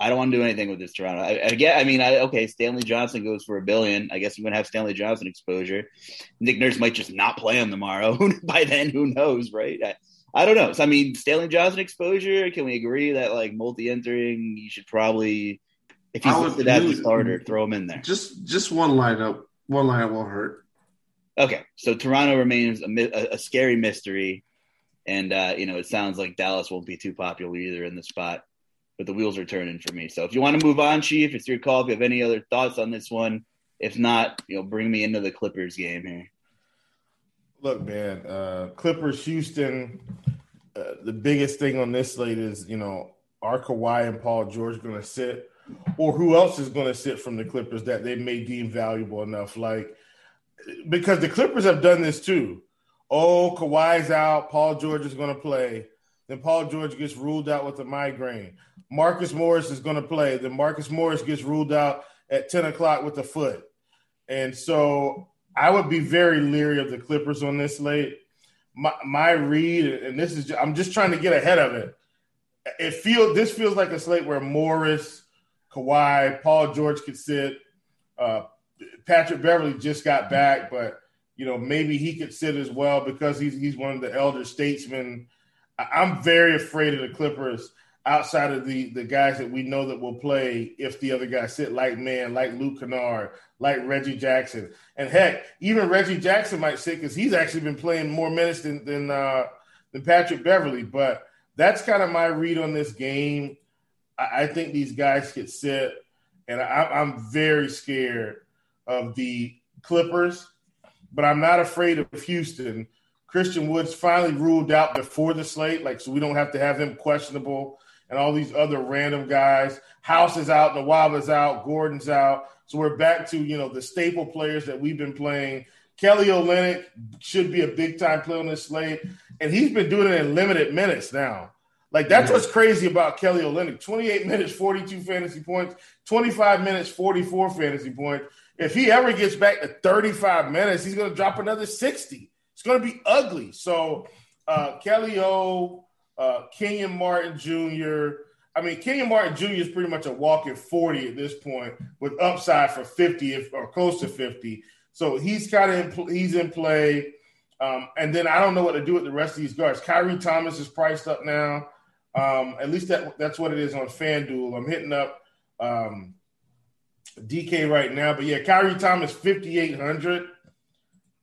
Speaker 1: I don't want to do anything with this Toronto. I, I get. I mean, I, okay, Stanley Johnson goes for a billion. I guess I'm going to have Stanley Johnson exposure. Nick Nurse might just not play him tomorrow. By then, who knows, right? I, I don't know. So, I mean, Stanley Johnson exposure. Can we agree that like multi-entering, you should probably, if he's listed as a starter, throw him in there.
Speaker 3: Just just one lineup, one lineup won't hurt.
Speaker 1: Okay, so Toronto remains a, a, a scary mystery, and uh, you know it sounds like Dallas won't be too popular either in the spot. But the wheels are turning for me. So if you want to move on, Chief, it's your call. If you have any other thoughts on this one, if not, you know, bring me into the Clippers game here.
Speaker 2: Look, man, uh, Clippers, Houston. Uh, the biggest thing on this slate is, you know, are Kawhi and Paul George going to sit, or who else is going to sit from the Clippers that they may deem valuable enough? Like, because the Clippers have done this too. Oh, Kawhi's out. Paul George is going to play. Then Paul George gets ruled out with a migraine. Marcus Morris is going to play. Then Marcus Morris gets ruled out at 10 o'clock with a foot. And so I would be very leery of the Clippers on this slate. My, my read, and this is, I'm just trying to get ahead of it. It feels, this feels like a slate where Morris, Kawhi, Paul George could sit. Uh, Patrick Beverly just got back, but you know maybe he could sit as well because he's he's one of the elder statesmen. I'm very afraid of the Clippers outside of the the guys that we know that will play if the other guys sit like man, like Luke Kennard, like Reggie Jackson, and heck, even Reggie Jackson might sit because he's actually been playing more minutes than than uh, than Patrick Beverly. But that's kind of my read on this game. I, I think these guys could sit, and I, I'm very scared of the Clippers, but I'm not afraid of Houston. Christian Wood's finally ruled out before the slate, like so we don't have to have him questionable and all these other random guys. House is out, Nwaba is out, Gordon's out. So we're back to you know the staple players that we've been playing. Kelly Olynyk should be a big time player on this slate, and he's been doing it in limited minutes now. Like that's what's crazy about Kelly Olynyk: 28 minutes, 42 fantasy points; 25 minutes, 44 fantasy points. If he ever gets back to 35 minutes, he's going to drop another 60. It's going to be ugly. So uh, Kelly O, uh, Kenyon Martin Jr. I mean, Kenyon Martin Jr. is pretty much a walking 40 at this point, with upside for 50 if, or close to 50. So he's kind of in, he's in play. Um, and then I don't know what to do with the rest of these guards. Khyri Thomas is priced up now. Um, at least that that's what it is on FanDuel. I'm hitting up um, DK right now, but yeah, Khyri Thomas 5800,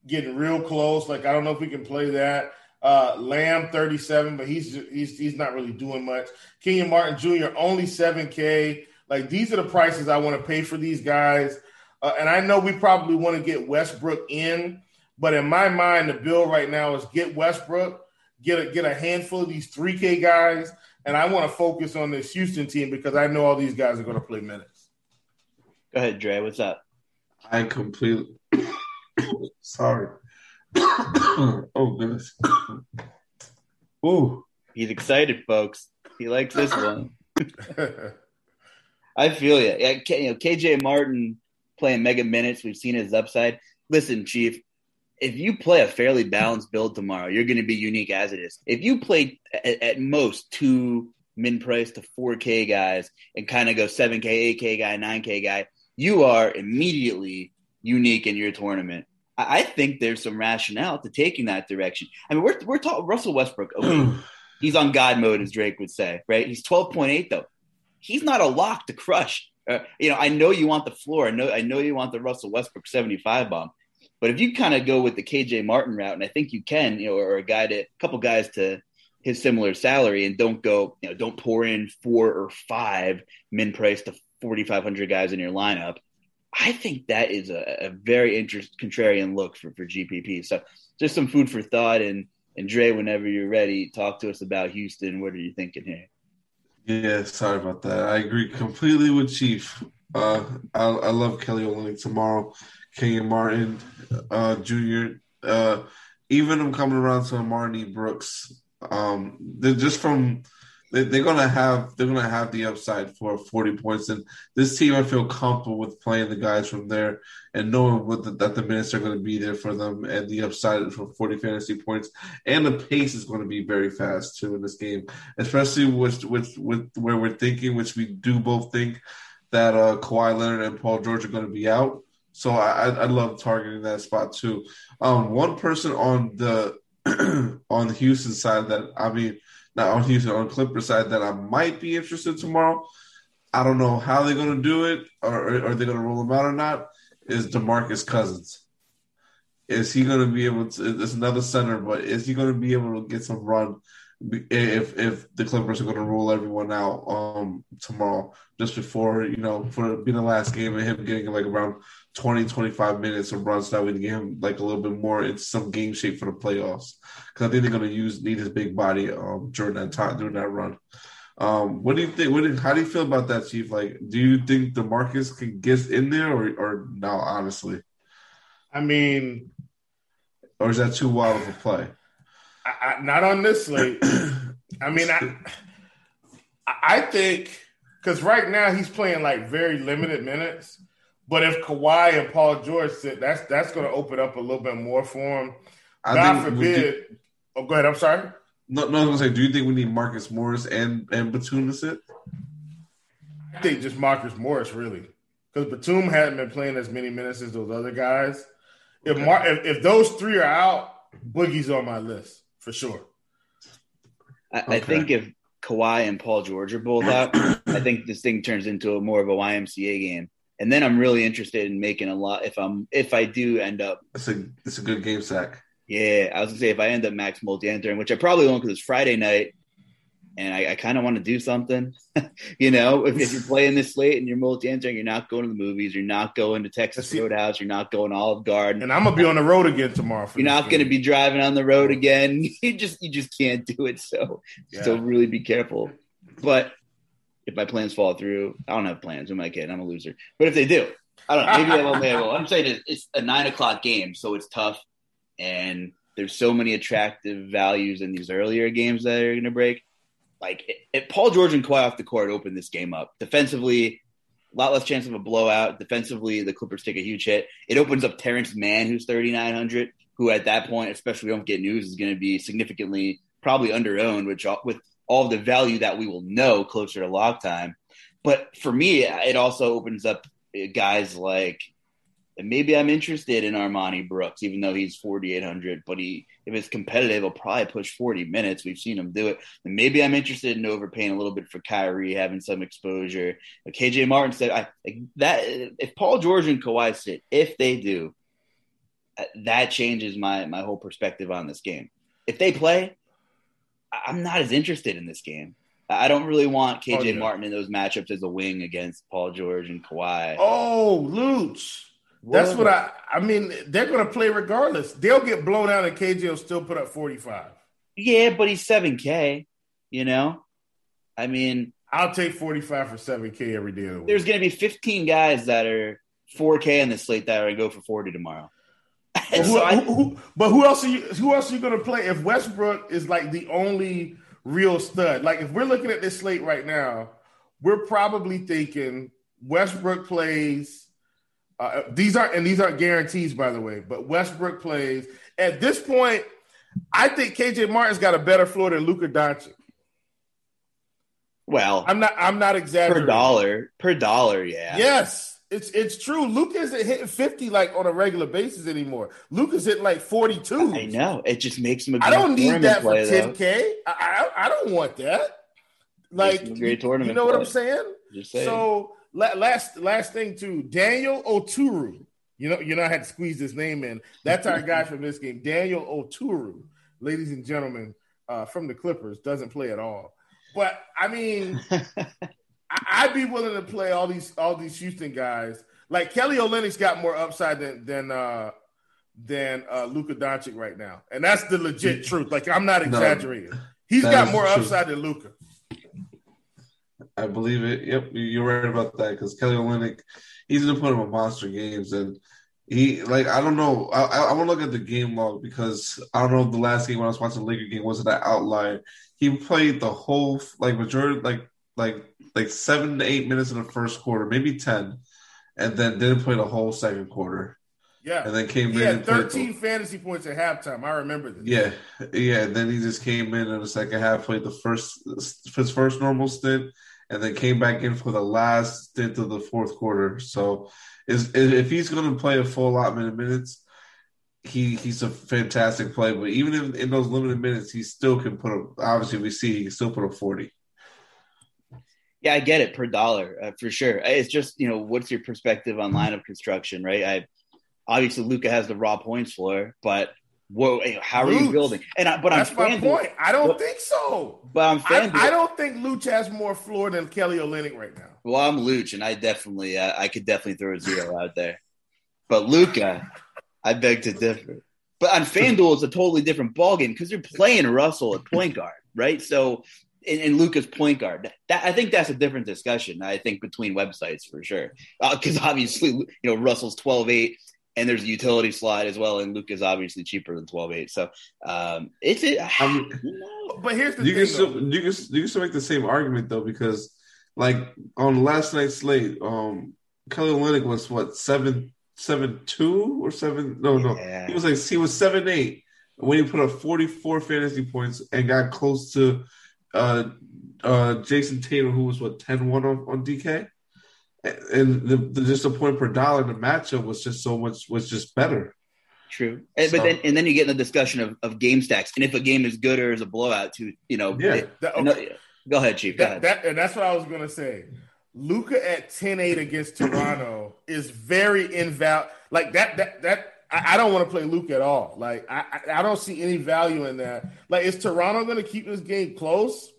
Speaker 2: getting real close. Like I don't know if we can play that. Uh, Lamb 37, but he's he's he's not really doing much. Kenyon Martin Jr. only 7K. Like these are the prices I want to pay for these guys. Uh, and I know we probably want to get Westbrook in, but in my mind, the bill right now is get Westbrook, get a get a handful of these 3K guys, and I want to focus on this Houston team because I know all these guys are going to play minutes.
Speaker 1: Go ahead, Dre. What's up?
Speaker 3: I completely sorry. Oh goodness. Ooh.
Speaker 1: He's excited, folks. He likes this one. I feel you. Yeah, you know, KJ Martin playing mega minutes. We've seen his upside. Listen, Chief, if you play a fairly balanced build tomorrow, you're going to be unique as it is. If you play at, at most two min price to 4K guys and kind of go 7K, 8K guy, 9K guy, you are immediately unique in your tournament. I, I think there's some rationale to taking that direction. I mean, we're, we're talking Russell Westbrook. Okay, he's on God mode, as Drake would say, right? He's 12.8, though. He's not a lock to crush. Uh, you know, I know you want the floor. I know, I know you want the Russell Westbrook 75 bomb. But if you kind of go with the KJ Martin route, and I think you can, you know, or a guy to a couple guys to his similar salary, and don't go, you know, don't pour in four or five min price to 4,500 guys in your lineup. I think that is a, a very interesting contrarian look for, for GPP. So just some food for thought. And, and Dre, whenever you're ready, talk to us about Houston. What are you thinking here?
Speaker 3: Yeah, sorry about that. I agree completely with Chief. Uh, I, I love Kelly Olynyk tomorrow. Kenyon Martin uh, Jr. Uh, even I'm coming around to Armoni Brooks. Um, just from they, are gonna have they're gonna have the upside for 40 points, and this team I feel comfortable with playing the guys from there and knowing what the, that the minutes are going to be there for them, and the upside for 40 fantasy points, and the pace is going to be very fast too in this game, especially with with with where we're thinking, which we do both think that uh, Kawhi Leonard and Paul George are going to be out. So I, I love targeting that spot too. Um, one person on the on the Houston side that I mean, not on Houston on Clippers side that I might be interested tomorrow. I don't know how they're going to do it, or, or are they going to roll him out or not? Is Demarcus Cousins? Is he going to be able to? It's another center, but is he going to be able to get some run if if the Clippers are going to roll everyone out um tomorrow just before you know for being the last game and him getting like around 20 25 minutes of runs that would get him like a little bit more into some game shape for the playoffs because I think they're going to use need his big body um during that time during that run. Um, what do you think? What do, how do you feel about that, Chief? Like, do you think the Demarcus can get in there, or or no? Honestly,
Speaker 2: I mean,
Speaker 3: or is that too wild of a play?
Speaker 2: I, I, not on this slate. I mean, I I think because right now he's playing like very limited minutes. But if Kawhi and Paul George sit, that's that's going to open up a little bit more for him. I God forbid. oh, go ahead. I'm sorry.
Speaker 3: No, no, I was going to say, do you think we need Marcus Morris and and Batum to sit?
Speaker 2: I think just Marcus Morris really, because Batum hadn't been playing as many minutes as those other guys. If okay. Mar- if, if those three are out, Boogie's on my list for sure.
Speaker 1: I, okay. I think if Kawhi and Paul George are both out, I think this thing turns into a more of a YMCA game. And then I'm really interested in making a lot if I'm if I do end up.
Speaker 3: It's a it's a good game sack.
Speaker 1: Yeah, I was gonna say if I end up max multi entering, which I probably won't because it's Friday night, and I, I kind of want to do something. you know, if, if, you're playing this late and you're multi entering, you're not going to the movies, you're not going to Texas Roadhouse, you're not going to Olive Garden,
Speaker 2: and I'm gonna be on the road again tomorrow.
Speaker 1: you're not going to be driving on the road again. you just you just can't do it. So yeah. so really be careful. But if my plans fall through, I don't have plans. Who am I kidding? I'm a loser. But if they do, I don't know. Maybe I will. Maybe I will. I'm saying it's a nine o'clock game, so it's tough, and there's so many attractive values in these earlier games that are going to break like if Paul George and Kawhi off the court open this game up defensively, a lot less chance of a blowout. Defensively, the Clippers take a huge hit. It opens up Terance Mann, who's 3,900, who at that point, especially we don't get news, is going to be significantly probably under owned, which with all the value that we will know closer to lock time. But for me, it also opens up guys like maybe I'm interested in Armoni Brooks, even though he's 4,800. But he, if it's competitive, he'll probably push 40 minutes. We've seen him do it. And maybe I'm interested in overpaying a little bit for Khyri, having some exposure. Like KJ Martin said, I like that. If Paul George and Kawhi sit, if they do, that changes my my whole perspective on this game. If they play, I'm not as interested in this game. I don't really want KJ oh, yeah. Martin in those matchups as a wing against Paul George and Kawhi.
Speaker 2: Oh, Lutz. That's what I. I mean, they're going to play regardless. They'll get blown out, and KJ will still put up forty five.
Speaker 1: Yeah, but he's seven K. You know, I mean,
Speaker 2: I'll take forty five for seven K every day. The
Speaker 1: there's going to be fifteen guys that are four K in the slate that are going to go for forty tomorrow.
Speaker 2: But who, so I, who, who, but who else are you? Who else are you going to play if Westbrook is like the only real stud. Like if we're looking at this slate right now, we're probably thinking Westbrook plays. Uh, these aren't and these aren't guarantees, by the way. But Westbrook plays at this point. I think KJ Martin's got a better floor than Luka Doncic.
Speaker 1: Well,
Speaker 2: I'm not. I'm not exaggerating.
Speaker 1: Per dollar, per dollar, yeah.
Speaker 2: Yes, it's it's true. Luke isn't hitting 50 like on a regular basis anymore. Luke is hitting like 42.
Speaker 1: I know. It just makes him.
Speaker 2: I don't need that for
Speaker 1: play,
Speaker 2: 10k. I, I, I don't want that. Like
Speaker 1: great tournament.
Speaker 2: You know
Speaker 1: play.
Speaker 2: what I'm saying?
Speaker 1: saying.
Speaker 2: So last last thing too, Daniel Oturu. You know, you know, I had to squeeze this name in. That's our guy from this game, Daniel Oturu, ladies and gentlemen, uh, from the Clippers. Doesn't play at all. But I mean, I'd be willing to play all these all these Houston guys. Like Kelly Olynyk's got more upside than than uh, than uh, Luka Doncic right now, and that's the legit truth. Like I'm not exaggerating. No, He's got more upside than Luka.
Speaker 3: I believe it. Yep, you're right about that because Kelly Olynyk, he's gonna put him in monster games, and he like I don't know. I, I, I want to look at the game log because I don't know the last game when I was watching the Laker game was it that outlier. He played the whole like majority like like like seven to eight minutes in the first quarter, maybe ten, and then didn't play the whole second quarter.
Speaker 2: Yeah,
Speaker 3: and then came
Speaker 2: he
Speaker 3: in.
Speaker 2: Had thirteen fantasy points at halftime. I remember this.
Speaker 3: Yeah, yeah. And then he just came in in the second half, played the first his first normal stint, and then came back in for the last stint of the fourth quarter. So, is if he's going to play a full allotment of minutes, he he's a fantastic play. But even in, in those limited minutes, he still can put a. Obviously, we see he can still put a forty.
Speaker 1: Yeah, I get it per dollar uh, for sure. It's just you know, what's your perspective on line of construction, right? I obviously Luka has the raw points floor, but whoa, how are you building? And I, but
Speaker 2: that's
Speaker 1: I'm
Speaker 2: my point. I don't but, think so.
Speaker 1: But I'm fan.
Speaker 2: I, I, don't think Luch has more floor than Kelly Olynyk right now.
Speaker 1: Well, I'm Luuch, and I definitely, uh, I could definitely throw a zero out there. But Luka, I beg to differ. But on FanDuel, it's a totally different ballgame because you're playing Russell at point guard, right? So and, and Luka's point guard. That, I think that's a different discussion. I think between websites for sure, because uh, obviously you know Russell's 12-8 and there's a utility slide as well, and Luka's obviously cheaper than 12-8. So um, it's it.
Speaker 2: Um, but here's the
Speaker 3: you
Speaker 2: thing:
Speaker 3: can still, you can you can still make the same argument though because like on last night's slate, um, Kelly Olynyk was what seven seven two or seven no no yeah. he was like he was seven eight when he put up 44 fantasy points and got close to uh, uh, Jayson Tatum, who was what 10-1 on, on DK, and the, the, just the point per dollar, the matchup was just so much was just better.
Speaker 1: True, and, so, but then and then you get in the discussion of, of game stacks, and if a game is good or is a blowout, to you know,
Speaker 3: yeah.
Speaker 1: It, that, okay. go ahead, Chief. Go
Speaker 2: that,
Speaker 1: ahead.
Speaker 2: That, and that's what I was going to say. Luka at 10-8 against Toronto is very invalid. Like that, that, that. I, I don't want to play Luke at all. Like I, I, don't see any value in that. Like, is Toronto going to keep this game close?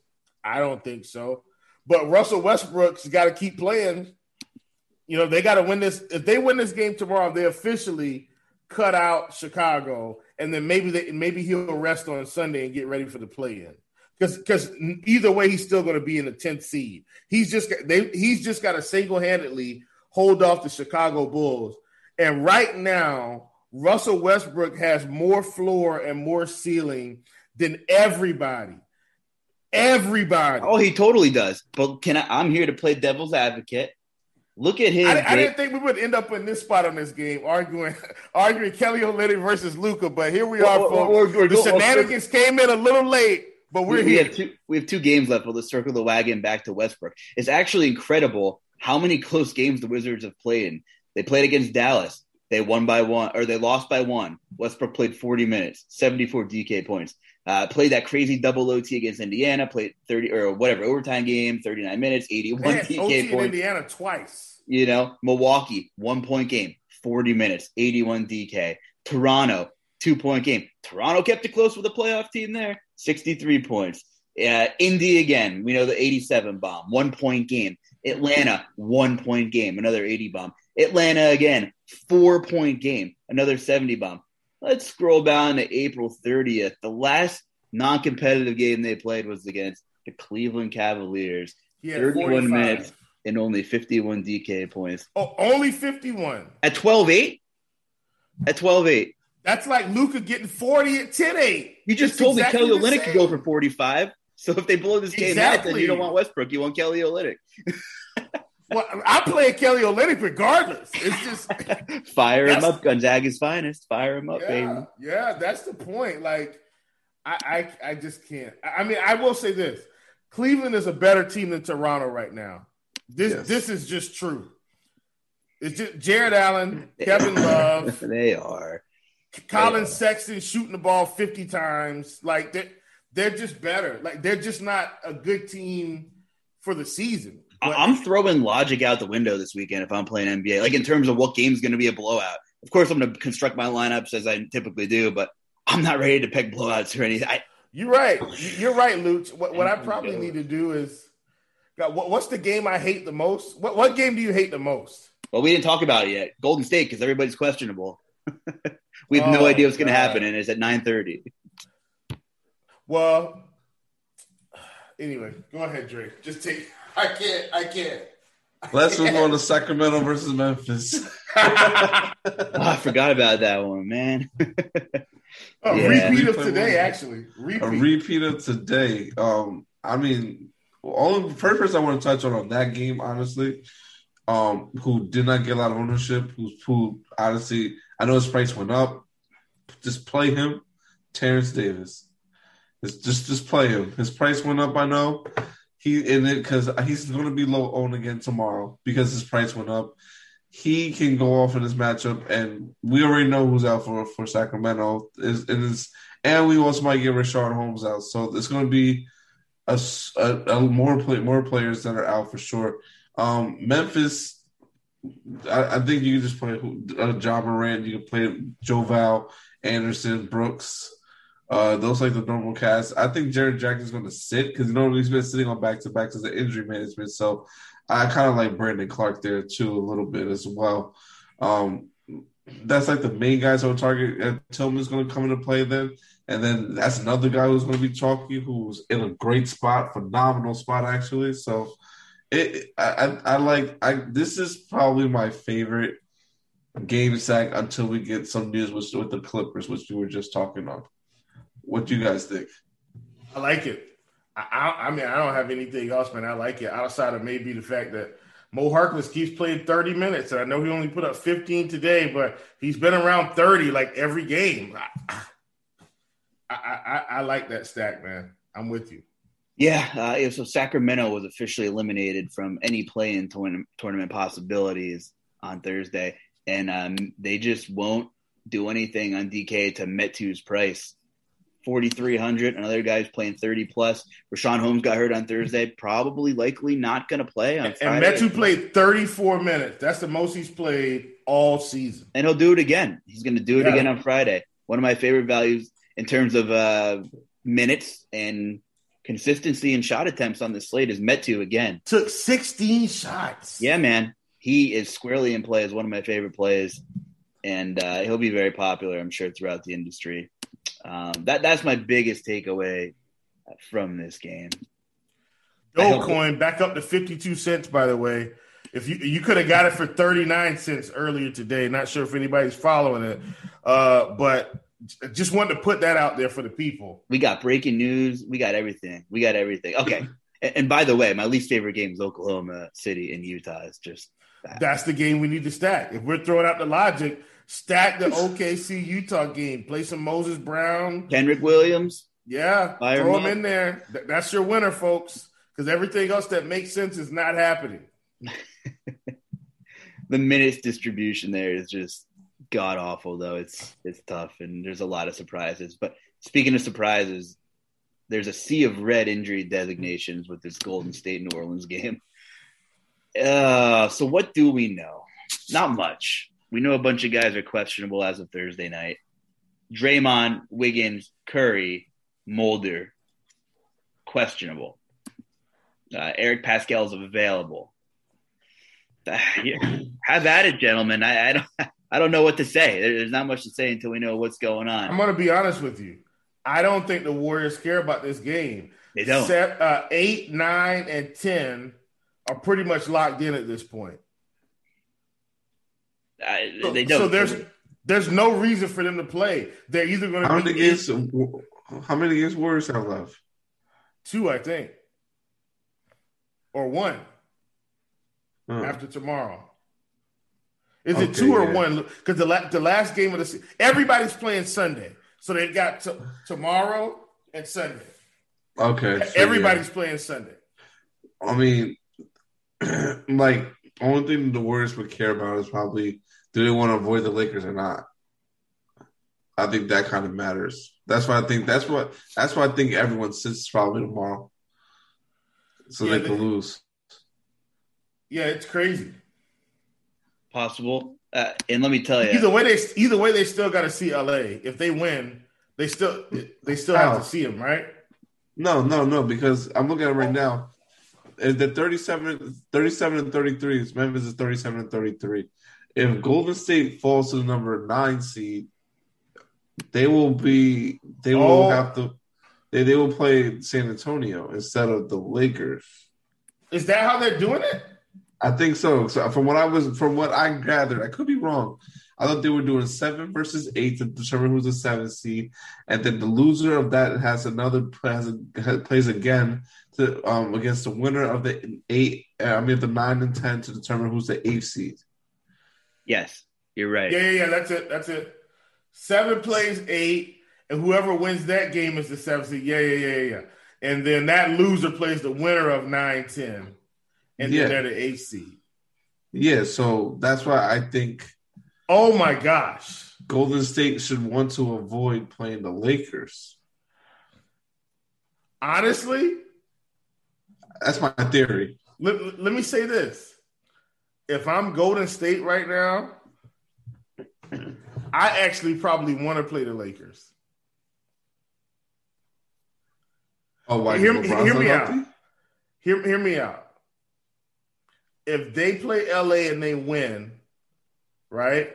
Speaker 2: I don't think so. But Russell Westbrook's got to keep playing. You know, they got to win this. If they win this game tomorrow, they officially cut out Chicago, and then maybe they, maybe he'll rest on Sunday and get ready for the play-in. Because because either way, he's still going to be in the tenth seed. He's just they he's just got to single handedly hold off the Chicago Bulls. And right now, Russell Westbrook has more floor and more ceiling than everybody. Everybody.
Speaker 1: Oh, he totally does. But can I? I'm here to play devil's advocate. Look at him.
Speaker 2: I, I, didn't think we would end up in this spot on this game, arguing, arguing Kelly Olynyk versus Luka. But here we are, folks. Or, or, the shenanigans came in a little late, but we're
Speaker 1: we,
Speaker 2: here.
Speaker 1: We have, two, we have two games left. We'll circle the wagon back to Westbrook. It's actually incredible how many close games the Wizards have played. In. They played against Dallas. They won by one, or they lost by one. Westbrook played 40 minutes, 74 DK points. Uh, played that crazy double OT against Indiana. Played thirty or whatever overtime game, thirty nine minutes, eighty one PK
Speaker 2: OT
Speaker 1: points.
Speaker 2: Indiana twice.
Speaker 1: You know, Milwaukee one point game, forty minutes, eighty one DK. Toronto two point game. Toronto kept it close with a playoff team there, sixty three points. Uh, Indy again, we know the eighty seven bomb, one point game. Atlanta one point game, another eighty bomb. Atlanta again, four point game, another seventy bomb. Let's scroll down to April 30th. The last non competitive game they played was against the Cleveland Cavaliers. 31 45. minutes and only 51 DK points.
Speaker 2: Oh, only 51.
Speaker 1: At 12 8? At 12 8.
Speaker 2: That's like Luka getting 40 at 10 8.
Speaker 1: You just told exactly me Kelly Olynyk could go for 45. So if they blow this game exactly. out, then you don't want Westbrook. You want Kelly Olynyk.
Speaker 2: well, I play Kelly Olynyk regardless. It's just
Speaker 1: fire him up, Gonzaga's finest. Fire him up,
Speaker 2: yeah,
Speaker 1: baby.
Speaker 2: Yeah, that's the point. Like, I, I, I just can't. I mean, I will say this: Cleveland is a better team than Toronto right now. This, yes. this is just true. It's just Jarrett Allen, Kevin Love.
Speaker 1: they are.
Speaker 2: Collin they Sexton shooting the ball 50 times. Like they're, they're just better. Like they're just not a good team for the season.
Speaker 1: But, I'm throwing logic out the window this weekend if I'm playing NBA. Like in terms of what game's going to be a blowout. Of course, I'm going to construct my lineups as I typically do, but I'm not ready to pick blowouts or anything. I,
Speaker 2: You're right. You're right, Luke. What, what I probably need to do is, God, what, what's the game I hate the most? What, what game do you hate the most?
Speaker 1: Well, we didn't talk about it yet. Golden State because everybody's questionable. we have oh, no idea what's going to happen, and it's at nine thirty.
Speaker 2: Well, anyway, go ahead, Drake. Just take. I can't. I can't.
Speaker 3: Let's move on to Sacramento versus Memphis.
Speaker 1: oh, I forgot about that one, man.
Speaker 2: a yeah. repeat of today, actually. Repeat.
Speaker 3: A repeat of today. Um, I mean, only first person I want to touch on on that game, honestly, um, who did not get a lot of ownership, who, who honestly, I know his price went up. Just play him, Terence Davis. Just, just, just play him. His price went up. I know he in it because he's going to be low owned again tomorrow because his price went up. He can go off in this matchup, and we already know who's out for for Sacramento. Is and and we also might get Richaun Holmes out, so it's going to be a, a, a more play, more players that are out for sure. Um, Memphis, I, I, think you can just play uh, Ja Morant. You can play Joe Val, Anderson, Brooks. Uh, those like the normal cast. I think Jaren Jackson's going to sit because know he's been sitting on back to backs as an injury management. So I kind of like Brandon Clarke there too a little bit as well. Um, that's like the main guys on target. And Tillman's going to come into play then. And then that's another guy who's going to be chalky, who's in a great spot, phenomenal spot actually. So it, I, I, I like, I this is probably my favorite game sack until we get some news with, with the Clippers, which we were just talking on. What do you guys think?
Speaker 2: I like it. I, I, I mean, I don't have anything else, man. I like it outside of maybe the fact that Mo Harkless keeps playing 30 minutes. And I know he only put up 15 today, but he's been around 30 like every game. I, I, I like that stack, man. I'm with you.
Speaker 1: Yeah, uh, so Sacramento was officially eliminated from any play-in tournament possibilities on Thursday, and um, they just won't do anything on DK to Metu's price. 4,300. Another guy's playing 30 plus. Richaun Holmes got hurt on Thursday. Probably, likely not going to play on Friday.
Speaker 2: And Metu played 34 minutes. That's the most he's played all season.
Speaker 1: And he'll do it again. He's going to do it yeah. again on Friday. One of my favorite values in terms of uh, minutes and consistency and shot attempts on the slate is Metu again.
Speaker 2: Took 16 shots.
Speaker 1: Yeah, man. He is squarely in play as one of my favorite plays. And uh, he'll be very popular, I'm sure, throughout the industry. Um, that that's my biggest takeaway from this game.
Speaker 2: Dogecoin back up to 52 cents, by the way. If you you could have got it for 39 cents earlier today. Not sure if anybody's following it. Uh, but just wanted to put that out there for the people.
Speaker 1: We got breaking news. We got everything. We got everything. Okay. and, and, by the way, my least favorite game is Oklahoma City and Utah. It's just
Speaker 2: that. that's the game we need to stack. If we're throwing out the logic, Stack the OKC Utah game. Play some Moses Brown,
Speaker 1: Kenrich Williams.
Speaker 2: Yeah, Fire throw him in there. That's your winner, folks. Because everything else that makes sense is not happening.
Speaker 1: the minutes distribution there is just god awful, though. It's it's tough, and there's a lot of surprises. But speaking of surprises, there's a sea of red injury designations with this Golden State New Orleans game. Uh, so what do we know? Not much we know a bunch of guys are questionable as of Thursday night. Draymond, Wiggins, Curry, Mulder, questionable. Uh, Eric Paschall is available. Have at it, gentlemen. I, I, don't. I don't know what to say. There's not much to say until we know what's going on.
Speaker 2: I'm going to be honest with you. I don't think the Warriors care about this game.
Speaker 1: They don't.
Speaker 2: Set, uh, eight, nine, and ten are pretty much locked in at this point
Speaker 1: so, they don't.
Speaker 2: So there's there's no reason for them to play. They're either going to
Speaker 3: how many games? How many games Warriors have left?
Speaker 2: Two, I think, or one
Speaker 3: Huh.
Speaker 2: after tomorrow. Is it two or
Speaker 3: yeah.
Speaker 2: one? Because the la- the last game of the se- everybody's playing Sunday, so they've got t- tomorrow and Sunday.
Speaker 3: Okay. so,
Speaker 2: Everybody's playing Sunday.
Speaker 3: I mean, like, only thing the Warriors would care about is probably do they want to avoid the Lakers or not. I think that kind of matters. That's why I think that's what that's why I think everyone sits probably tomorrow, so
Speaker 2: Yeah,
Speaker 3: they can lose.
Speaker 2: Yeah, it's crazy.
Speaker 1: Possible. Uh, and let me tell you,
Speaker 2: Either way, they either way they still got to see LA. If they win, they still they still have to see them, right?
Speaker 3: No, no, no, because I'm looking at it right now. Is the 37, 37 and 33 is Memphis is 37 and 33. If Golden State falls to the number nine seed, they will be they will
Speaker 2: Oh.
Speaker 3: have to they, they will play San Antonio instead of the Lakers.
Speaker 2: Is that how they're doing it?
Speaker 3: I think so. So from what I was from what I gathered, I could be wrong. I thought they were doing seven versus eight to determine who's the seventh seed, and then the loser of that has another has a, plays again to um against the winner of the eight. uh, I mean the nine and ten to determine who's the eighth seed.
Speaker 1: yes, you're right.
Speaker 2: Yeah, yeah, yeah. That's it. That's it. Seven plays eight, and whoever wins that game is the seventh seed. Yeah, yeah, yeah, yeah. And then that loser plays the winner of nine ten, and
Speaker 3: Yeah.
Speaker 2: then they're the eighth seed.
Speaker 3: Yeah, so that's why I think
Speaker 2: Oh my gosh!
Speaker 3: Golden State should want to avoid playing the Lakers.
Speaker 2: Honestly,
Speaker 3: That's my theory.
Speaker 2: let, let me say this: if I'm Golden State right now, I actually probably want to play the Lakers.
Speaker 3: Oh, why?
Speaker 2: Hear- hear me out. Hear, hear me out. If they play LA and they win, right?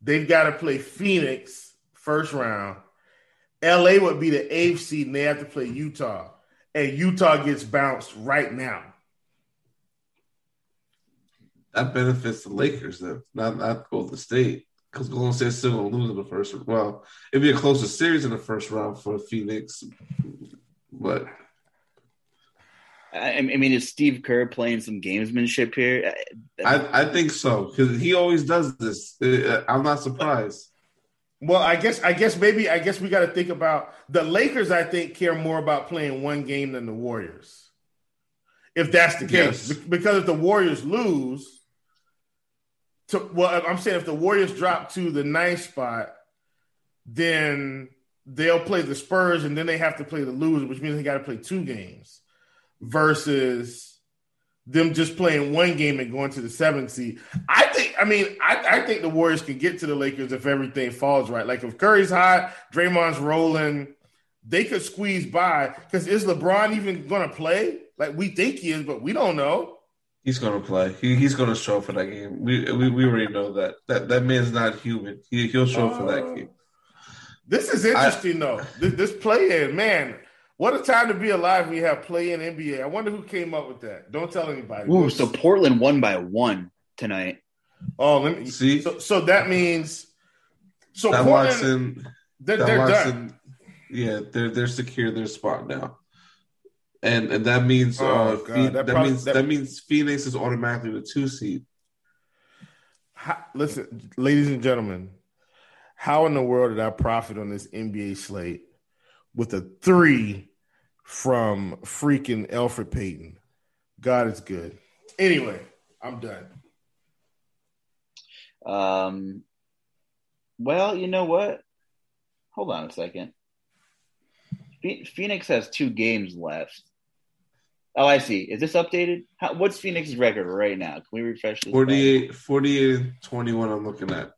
Speaker 2: They've got to play Phoenix first round. LA would be the eighth seed, and they have to play Utah. And Utah gets bounced right now.
Speaker 3: That benefits the Lakers, though, not not Golden State, because Golden State's still gonna lose in the first. Well, it'd be a closer series in the first round for Phoenix, but
Speaker 1: I, I mean, is Steve Kerr playing some gamesmanship here?
Speaker 3: I I think so because he always does this. Uh, I'm not surprised.
Speaker 2: Well, I guess I guess maybe I guess we got to think about the Lakers. I think care more about playing one game than the Warriors. If that's the case,
Speaker 3: Yes.
Speaker 2: Because if the Warriors lose, to well, I'm saying if the Warriors drop to the ninth spot, then they'll play the Spurs, and then they have to play the loser, which means they got to play two games versus them just playing one game and going to the seventh seed. I think. I mean, I, I think the Warriors can get to the Lakers if everything falls right. Like if Curry's hot, Draymond's rolling, they could squeeze by. Because is LeBron even going to play? Like we think he is, but we don't know.
Speaker 3: He's gonna play. He, he's gonna show up for that game. We, we we already know that. That that man's not human. He he'll show up for that
Speaker 2: Oh.
Speaker 3: game.
Speaker 2: This is interesting, though. This, this play-in, man. What a time to be alive We have play-in NBA. I wonder who came up with that. Don't tell anybody.
Speaker 1: Ooh, so Portland won by one tonight.
Speaker 2: oh, let me
Speaker 3: See?
Speaker 2: So, so that means so
Speaker 3: That
Speaker 2: Portland,
Speaker 3: locks in.
Speaker 2: they're,
Speaker 3: That
Speaker 2: they're
Speaker 3: locks
Speaker 2: done.
Speaker 3: Yeah, they're they're secure their spot now, and and that means
Speaker 2: Oh,
Speaker 3: uh,
Speaker 2: God,
Speaker 3: Phe-
Speaker 2: that
Speaker 3: that,
Speaker 2: probably-
Speaker 3: means
Speaker 2: that-
Speaker 3: that, means Phoenix is automatically the two seed.
Speaker 2: How, listen, ladies and gentlemen, how in the world did I profit on this NBA slate with a three from freaking Elfrid Payton? God is good. Anyway, I'm done.
Speaker 1: Um, well, you know what? Hold on a second. Phoenix has two games left. Oh, I see. Is this updated? How, what's Phoenix's record right now? Can we refresh this?
Speaker 3: 48, 48 and 21 I'm looking at.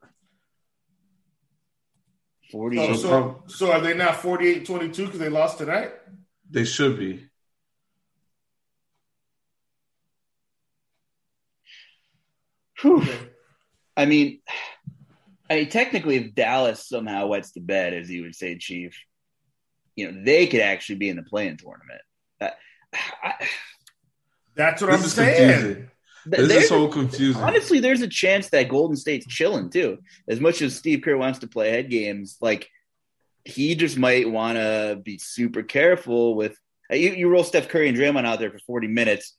Speaker 1: 40.
Speaker 2: Oh,
Speaker 3: So
Speaker 2: so, so are they now 48 22 because they lost tonight?
Speaker 3: They should be.
Speaker 1: Whew. I mean, I mean, technically, if Dallas somehow wets the bed, as you would say, Chief, you know, they could actually be in the play-in tournament. Uh, I,
Speaker 2: That's what
Speaker 3: This
Speaker 2: I'm saying.
Speaker 3: confusing. This
Speaker 1: there's
Speaker 3: is so confusing.
Speaker 1: honestly, there's a chance that Golden State's chilling too. As much as Steve Kerr wants to play head games, like he just might want to be super careful with You, you roll Steph Curry and Draymond out there for 40 minutes,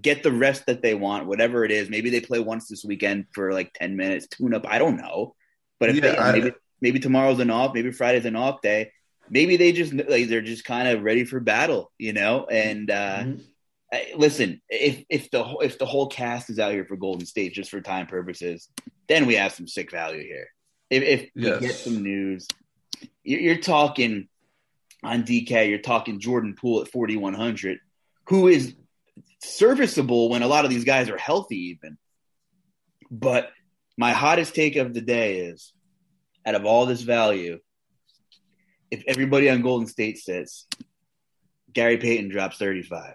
Speaker 1: get the rest that they want, whatever it is. Maybe they play once this weekend for like 10 minutes, tune up. I don't know. But if
Speaker 3: Yeah,
Speaker 1: they,
Speaker 3: I-
Speaker 1: maybe, maybe tomorrow's an off, maybe Friday's an off day. Maybe they just like they're just kind of ready for battle, you know. And uh,
Speaker 3: Mhm.
Speaker 1: Listen, if if the whole- if the whole cast is out here for Golden State just for time purposes, then we have some sick value here. If, if
Speaker 3: Yes.
Speaker 1: we get some news, you're, you're talking on DK. You're talking Jordan Poole at 4100, who is serviceable when a lot of these guys are healthy, even. But my hottest take of the day is, out of all this value, if everybody on Golden State sits, Gary Payton drops 35.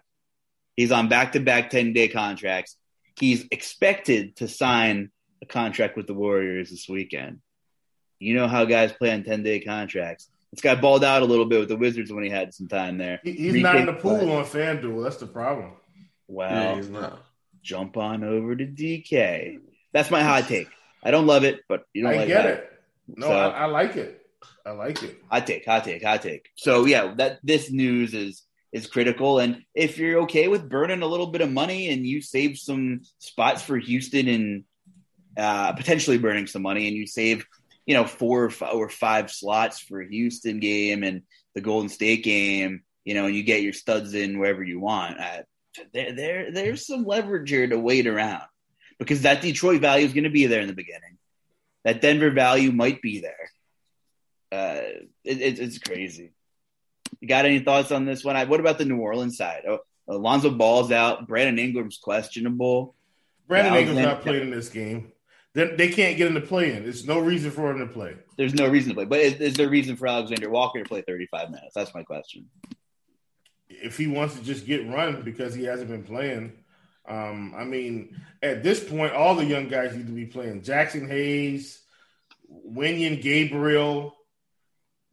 Speaker 1: He's on back to back 10 day contracts. He's expected to sign a contract with the Warriors this weekend. You know how guys play on 10 day contracts. This guy balled out a little bit with the Wizards when he had some time there.
Speaker 2: He- he's
Speaker 1: Three
Speaker 2: not in the pool
Speaker 1: play.
Speaker 2: on FanDuel. That's the problem.
Speaker 1: Wow.
Speaker 3: yeah, he's not.
Speaker 1: jump on over to DK. That's my hot take. I don't love it, but you don't
Speaker 2: I
Speaker 1: like
Speaker 2: get
Speaker 1: that.
Speaker 2: it. No,
Speaker 1: So-
Speaker 2: I, I like it. I like it.
Speaker 1: Hot take, hot take, hot take. So yeah, that this news is is critical. And if you're okay with burning a little bit of money and you save some spots for Houston and uh, potentially burning some money, and you save you know four or five, or five slots for Houston game and the Golden State game, you know, and you get your studs in wherever you want. Uh, there, there, there's some leverage here to wait around because that Detroit value is going to be there in the beginning. That Denver value might be there. Uh, it, it, it's crazy. You got any thoughts on this one? I, what about the New Orleans side? Oh, Alonzo Ball's out. Brandon Ingram's questionable.
Speaker 2: Brandon
Speaker 1: Yeah,
Speaker 2: Ingram's not playing in this game. They, they can't get him to play in. There's no reason for him to play.
Speaker 1: There's no reason to play, but is, is there reason for Alexander Walker to play 35 minutes? That's my question.
Speaker 2: If he wants to just get run because he hasn't been playing, um, I mean, at this point, all the young guys need to be playing. Jaxson Hayes, Wenyen Gabriel,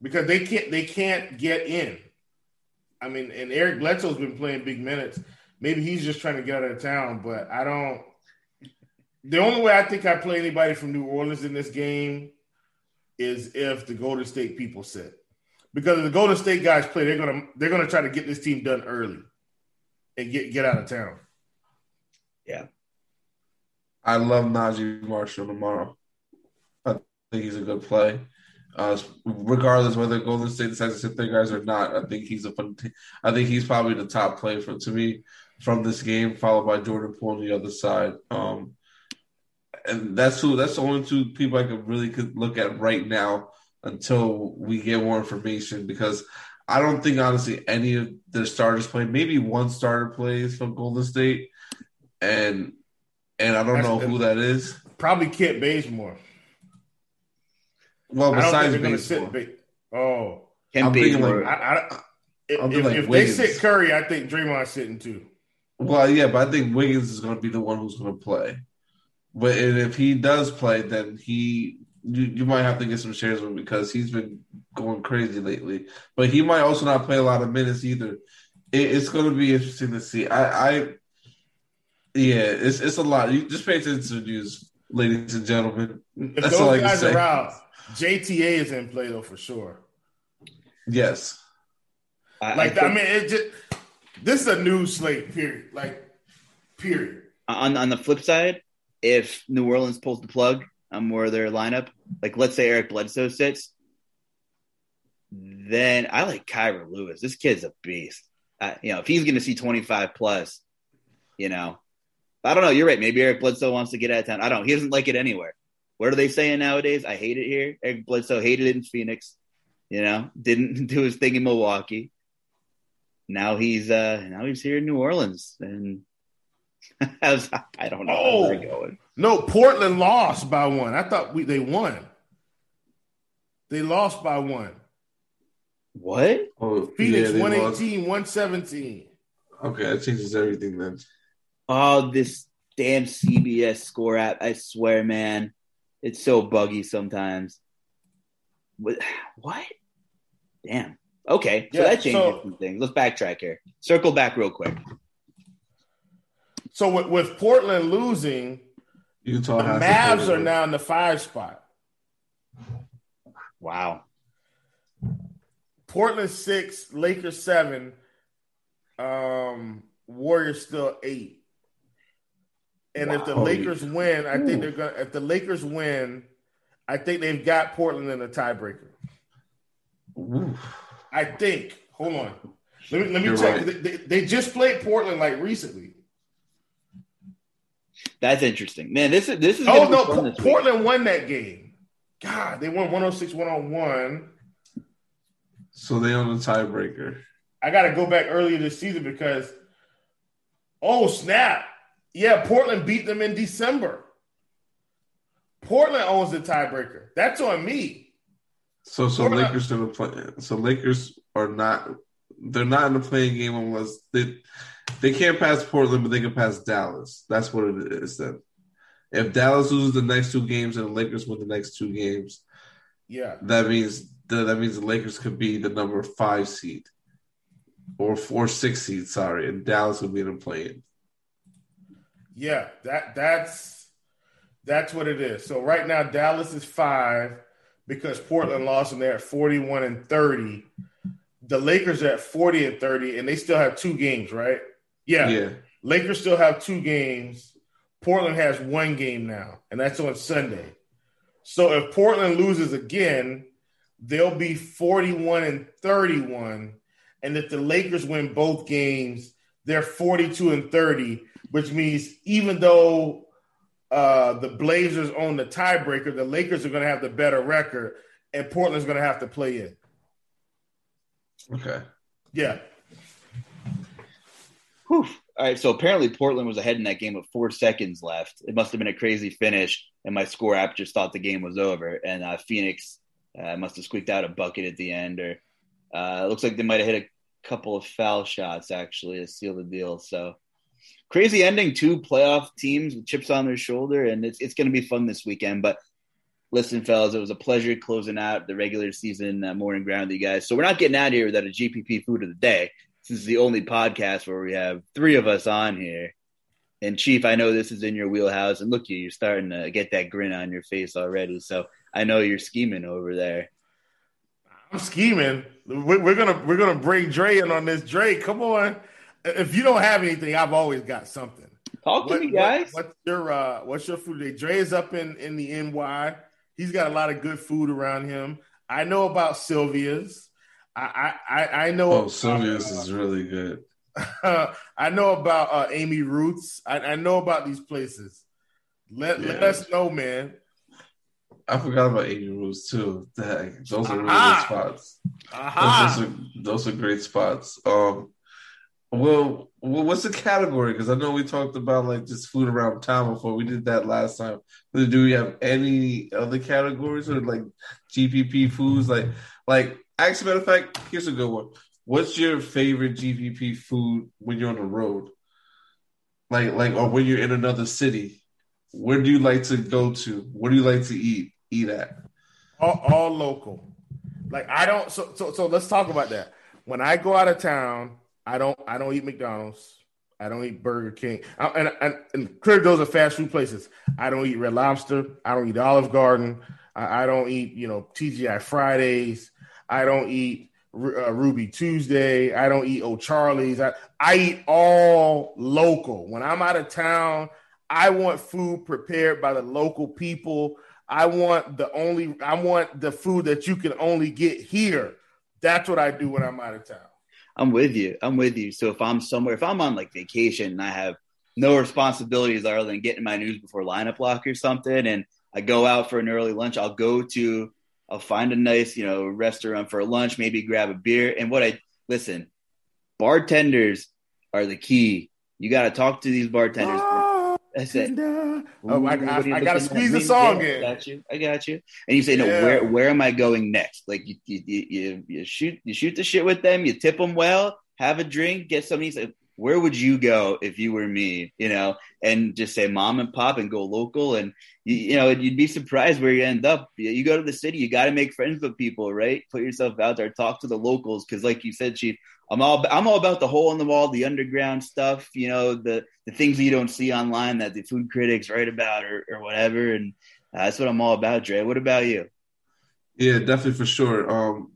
Speaker 2: because they can't they can't get in. I mean, and Eric Bledsoe's been playing big minutes. Maybe he's just trying to get out of town, but I don't. The only way I think I play anybody from New Orleans in this game is if the Golden State people sit, because if the Golden State guys play, they're gonna they're gonna try to get this team done early and get get out of town.
Speaker 3: Yeah, I love Naji Marshall tomorrow. I think he's a good play. Uh, regardless whether Golden State decides to sit their guys or not, I think he's a fun. T- I think he's probably the top play for to me from this game, followed by Jordan Poole on the other side. Um, and that's who. That's the only two people I could really could look at right now until we get more information because I don't think honestly any of their starters play. Maybe one starter plays from Golden State, and and I don't
Speaker 2: That's
Speaker 3: know
Speaker 2: the-
Speaker 3: who that is.
Speaker 2: Probably Kent Bazemore.
Speaker 3: Well,
Speaker 2: I don't think
Speaker 3: besides
Speaker 2: they're gonna
Speaker 3: Bazemore,
Speaker 2: sit. Oh,
Speaker 1: Kent
Speaker 3: I'm thinking like-
Speaker 2: I, I, if,
Speaker 3: I'm
Speaker 2: if,
Speaker 3: like
Speaker 2: if they sit Curry, I think Draymond's sitting too.
Speaker 3: well, yeah, but I think Wiggins is going to be the one who's going to play. But and if he does play, then he you, you might have to get some shares with him because he's been going crazy lately. But he might also not play a lot of minutes either. It, it's going to be interesting to see. I, I yeah, it's it's a lot. You just pay attention to the news, ladies and gentlemen.
Speaker 2: If
Speaker 3: That's all I
Speaker 2: those
Speaker 3: can
Speaker 2: guys
Speaker 3: say.
Speaker 2: are out, JTA is in play though for sure.
Speaker 3: Yes.
Speaker 1: I,
Speaker 2: Like
Speaker 1: I
Speaker 2: I, mean, it just this is a new slate. Period. Like period.
Speaker 1: on on the flip side, if New Orleans pulls the plug on more of their lineup, like let's say Eric Bledsoe sits, then I like Kira Lewis. This kid's a beast. Uh, you know, if he's going to see 25 plus, you know, I don't know. You're right. Maybe Eric Bledsoe wants to get out of town. I don't. He doesn't like it anywhere. What are they saying nowadays? I hate it here. Eric Bledsoe hated it in Phoenix. You know, didn't do his thing in Milwaukee. Now he's uh now he's here in New Orleans, and how's I don't know
Speaker 2: Oh.
Speaker 1: how's that going.
Speaker 2: No, Portland lost by one. I thought we they won. They lost by one.
Speaker 1: What?
Speaker 3: Oh,
Speaker 2: Phoenix
Speaker 3: yeah, they
Speaker 2: 118, 117.
Speaker 3: Okay, that changes everything then.
Speaker 1: Oh, this damn CBS score app! I swear, man, it's so buggy sometimes. What? What? Damn. Okay, so
Speaker 2: Yeah,
Speaker 1: that changes
Speaker 2: so-
Speaker 1: some things. Let's backtrack here. Circle back real quick.
Speaker 2: So with, with Portland losing,
Speaker 3: Utah
Speaker 2: the Mavs are now in the five spot.
Speaker 1: Wow.
Speaker 2: Portland six, Lakers seven, Um, Warriors still eight. And wow. if the Lakers win, I Ooh. think they're gonna. If the Lakers win, I think they've got Portland in a tiebreaker. I think. Hold on. Let me let me You're check. Right. They, they, just played Portland like recently.
Speaker 1: That's interesting, man. This is this is.
Speaker 2: Oh no, Portland won that game. God, they won 106 101.
Speaker 3: So they own the tiebreaker.
Speaker 2: I got to go back earlier this season because, oh snap! Yeah, Portland beat them in December. Portland owns the tiebreaker. That's on me.
Speaker 3: So, so Portland. Lakers gonna play. So Lakers are not. They're not in the play-in game unless they they can't pass Portland, but they can pass Dallas. That's what it is. Then, if Dallas loses the next two games and the Lakers win the next two games,
Speaker 2: yeah,
Speaker 3: that means the, that means the Lakers could be the number five seed or four six seed. Sorry, and Dallas would be in the play
Speaker 2: Yeah, that that's that's what it is. So right now Dallas is five because Portland lost and they're at forty one and thirty. The Lakers are at forty and thirty, and they still have two games, right? Yeah. Yeah. Lakers still have two games. Portland has one game now, and that's on Sunday. So if Portland loses again, they'll be 41 and 31. And if the Lakers win both games, they're 42 and 30, which means even though uh, the Blazers own the tiebreaker, the Lakers are going to have the better record, and Portland's going to have to play it.
Speaker 3: Okay.
Speaker 2: Yeah.
Speaker 1: Whew. All right, so apparently Portland was ahead in that game with four seconds left. It must have been a crazy finish, and my score app just thought the game was over. And uh, Phoenix uh, must have squeaked out a bucket at the end, or uh, it looks like they might have hit a couple of foul shots actually to seal the deal. So crazy ending. Two playoff teams with chips on their shoulder, and it's it's going to be fun this weekend. But listen, fellas, it was a pleasure closing out the regular season uh, morning grind with you guys. So we're not getting out of here without a GPP food of the day. This is the only podcast where we have three of us on here. And Chief, I know this is in your wheelhouse, and look, you, you're starting to get that grin on your face already. So I know you're scheming over there.
Speaker 2: I'm scheming. We're gonna we're gonna bring Dre in on this. Dre, come on. If you don't have anything, I've always got something.
Speaker 1: Talk to me, guys.
Speaker 2: What, what's your uh, what's your food today? Dre is up in in the NY. He's got a lot of good food around him. I know about Sylvia's. I I I know.
Speaker 3: Oh, Sylvia's uh, is really good.
Speaker 2: I know about uh, Amy Ruth's. I, I, know about these places. Let yeah. let us know, man.
Speaker 3: I forgot about Amy Ruth's too. Dang, those are really good spots. Those, are, those are great spots. Um, well, well, what's the category? Because I know we talked about like just food around town before. We did that last time. Do we have any other categories or like GPP foods? Like, like, actually, matter of fact, here's a good one. What's your favorite GPP food when you're on the road? Like, like, or when you're in another city? Where do you like to go to? What do you like to eat? Eat at?
Speaker 2: All, all local. Like I don't. So, so, so let's talk about that. When I go out of town I don't I don't eat McDonald's. I don't eat Burger King. I, and, and, and clearly those are fast food places. I don't eat Red Lobster. I don't eat Olive Garden. I, I don't eat you know TGI Fridays. I don't eat uh, Ruby Tuesday. I don't eat O'Charlie's. I, I eat all local. When I'm out of town, I want food prepared by the local people. I want the only I want the food that you can only get here. That's what I do when I'm out of town.
Speaker 1: I'm with you. I'm with you. So if I'm somewhere, if I'm on like vacation and I have no responsibilities other than getting my news before lineup lock or something, and I go out for an early lunch, I'll go to, I'll find a nice, you know, restaurant for lunch, maybe grab a beer. And what I listen, bartenders are the key. You got to talk to these bartenders. I said,
Speaker 2: oh, I, I, I got to squeeze the song
Speaker 1: in. I got you. I got you. And you say, no, yeah. where where am I going next? Like you, you you, you shoot you shoot the shit with them. You tip them well. Have a drink. Get something. Say, where would you go if you were me? You know, and just say mom and pop and go local. And you, you know, you'd be surprised where you end up. You go to the city. You got to make friends with people, right? Put yourself out there. Talk to the locals because, like you said, Chief, I'm all I'm all about the hole in the wall, the underground stuff, you know, the the things that you don't see online that the food critics write about or, or whatever, and uh, that's what I'm all about, Dre. What about you?
Speaker 3: Yeah, definitely for sure. Um,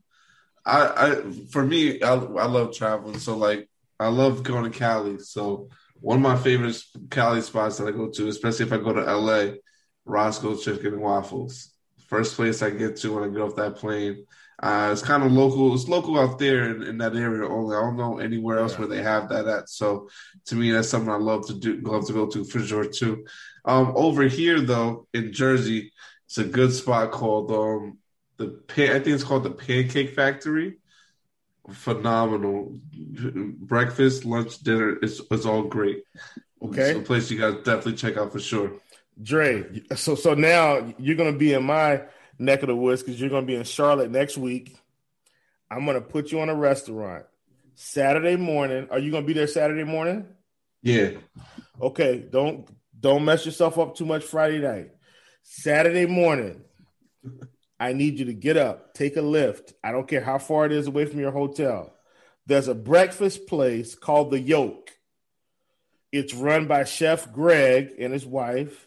Speaker 3: I, I for me, I, I love traveling, so like I love going to Cali. So one of my favorite Cali spots that I go to, especially if I go to LA, Roscoe's Chicken and Waffles. First place I get to when I get off that plane. Uh, it's kind of local. It's local out there in, in, that area only. I don't know anywhere else yeah. where they have that at. So to me, that's something I love to do. Love to go to for sure too. Um, over here though, in Jersey, it's a good spot called um, the pan, I think it's called the Pancake Factory. Phenomenal breakfast, lunch, dinner. It's it's all great. Okay, it's a place you guys definitely check out for sure.
Speaker 2: Dre, so so now you're gonna be in my neck of the woods because you're gonna be in Charlotte next week. I'm gonna put you on a restaurant Saturday morning. Are you gonna be there Saturday morning?
Speaker 3: Yeah.
Speaker 2: Okay. Don't don't mess yourself up too much Friday night. Saturday morning, I need you to get up, take a lift. I don't care how far it is away from your hotel. There's a breakfast place called The Yolk. It's run by Chef Greg and his wife.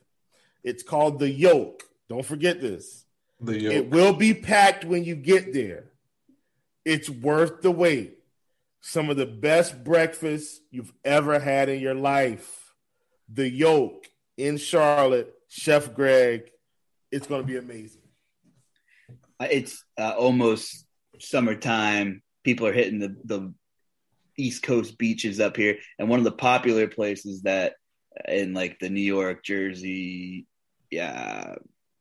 Speaker 2: It's called The Yolk. Don't forget this. The Yolk. It will be packed when you get there. It's worth the wait. Some of the best breakfasts you've ever had in your life. The Yolk in Charlotte, Chef Greg. It's going to be amazing.
Speaker 1: It's uh, almost summertime. People are hitting the, the East Coast beaches up here, and one of the popular places that in like the New York, Jersey, yeah,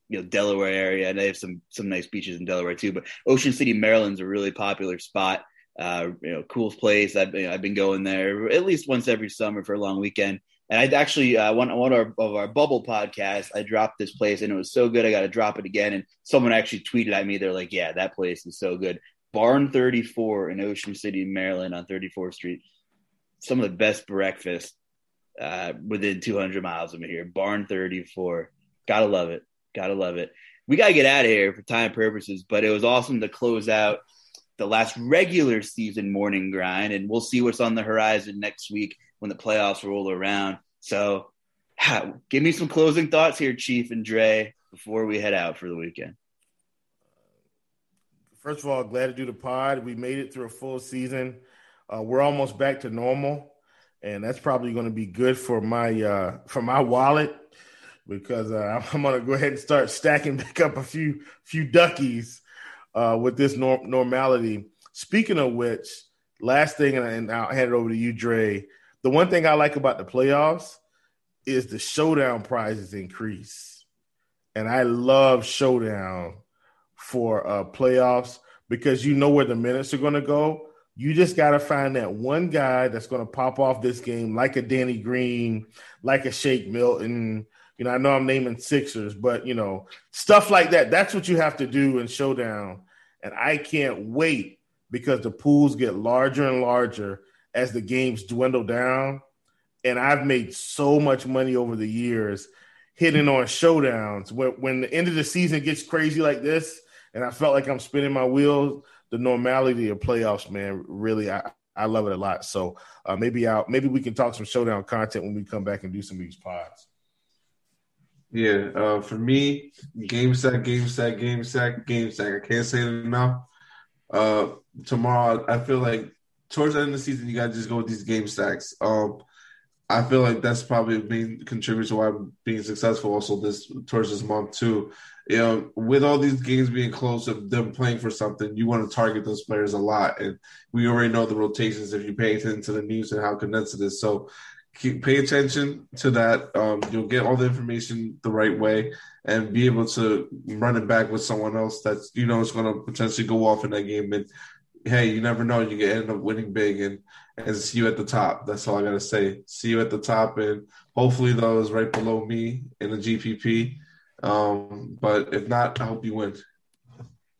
Speaker 1: you know Delaware area, and they have some some nice beaches in Delaware too. But Ocean City, Maryland's a really popular spot. Uh, you know, cool place. I've you know, I've been going there at least once every summer for a long weekend. And I actually uh, one one of our, of our bubble podcasts, I dropped this place and it was so good. I got to drop it again. And someone actually tweeted at me. They're like, "Yeah, that place is so good." Barn 34 in Ocean City, Maryland, on 34th Street. Some of the best breakfast uh, within 200 miles of me here. Barn 34. Gotta love it. Gotta love it. We gotta get out of here for time purposes, but it was awesome to close out the last regular season morning grind, and we'll see what's on the horizon next week when the playoffs roll around. So, give me some closing thoughts here, Chief and Dre, before we head out for the weekend.
Speaker 2: First of all, glad to do the pod. We made it through a full season. Uh, we're almost back to normal, and that's probably going to be good for my uh, for my wallet because uh, I'm going to go ahead and start stacking back up a few few duckies uh, with this norm- normality. Speaking of which, last thing, and I'll hand it over to you, Dre the one thing I like about the playoffs is the showdown prizes increase. And I love showdown for uh, playoffs because you know where the minutes are going to go. You just got to find that one guy that's going to pop off this game, like a Danny Green, like a Shake Milton. You know, I know I'm naming Sixers, but you know, stuff like that. That's what you have to do in Showdown. And I can't wait because the pools get larger and larger as the games dwindle down. And I've made so much money over the years hitting on showdowns. When, when the end of the season gets crazy like this, and I felt like I'm spinning my wheels, the normality of playoffs, man, really, I, I love it a lot. So uh, maybe I'll, maybe we can talk some showdown content when we come back and do some of these pods.
Speaker 3: Yeah, uh, for me, game set, game set, game set, game set. I can't say it enough. Uh, tomorrow, I feel like towards the end of the season, you got to just go with these game stacks. Um, I feel like that's probably a main contributor to why I'm being successful also this towards this month too. You know, with all these games being close of them playing for something, you want to target those players a lot. And we already know the rotations if you pay attention to the news and how condensed it is. So keep pay attention to that. Um, you'll get all the information the right way and be able to run it back with someone else that's you know is going to potentially go off in that game and hey, you never know. You can end up winning big and and see you at the top. That's all I gotta say. See you at the top, and hopefully those right below me in the GPP. Um, but if not, I hope you win.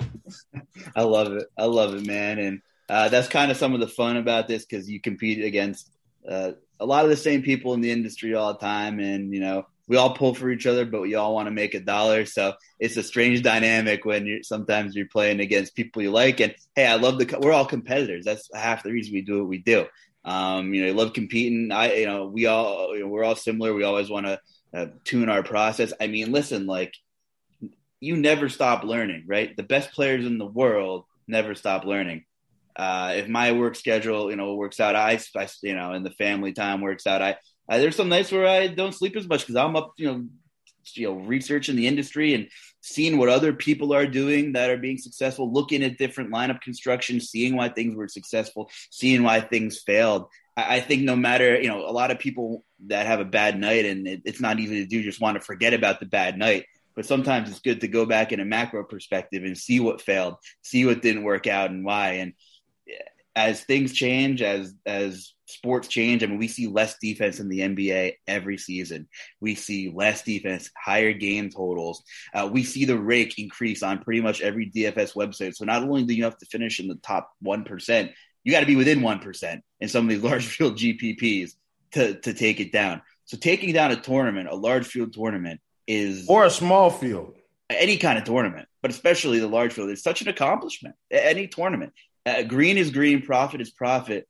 Speaker 1: I love it. I love it, man. And uh, that's kind of some of the fun about this because you compete against uh, a lot of the same people in the industry all the time, and you know we all pull for each other, but we all want to make a dollar. So it's a strange dynamic when you're sometimes you're playing against people you like. And hey, I love the we're all competitors. That's half the reason we do what we do. Um, you know, I love competing. I you know we all you know, we're all similar. We always want to uh, tune our process. I mean, listen, like you never stop learning, right? The best players in the world never stop learning. uh, if my work schedule, you know, works out, I, I you know, and the family time works out, I, I there's some nights where I don't sleep as much because I'm up, you know, you know, researching the industry and seeing what other people are doing that are being successful, looking at different lineup construction, seeing why things were successful, seeing why things failed. I, I think no matter, you know, a lot of people that have a bad night and it, it's not easy to do, just want to forget about the bad night. But sometimes it's good to go back in a macro perspective and see what failed, see what didn't work out and why. And eh, as things change, as as sports change, I mean, we see less defense in the NBA every season. We see less defense, higher game totals. Uh, we see the rake increase on pretty much every DFS website. So not only do you have to finish in the top one percent, you got to be within one percent in some of these large field GPPs to to take it down. So taking down a tournament, a large field tournament, is
Speaker 2: or a small field,
Speaker 1: any kind of tournament, but especially the large field, is such an accomplishment. Any tournament, uh, green is green, profit is profit,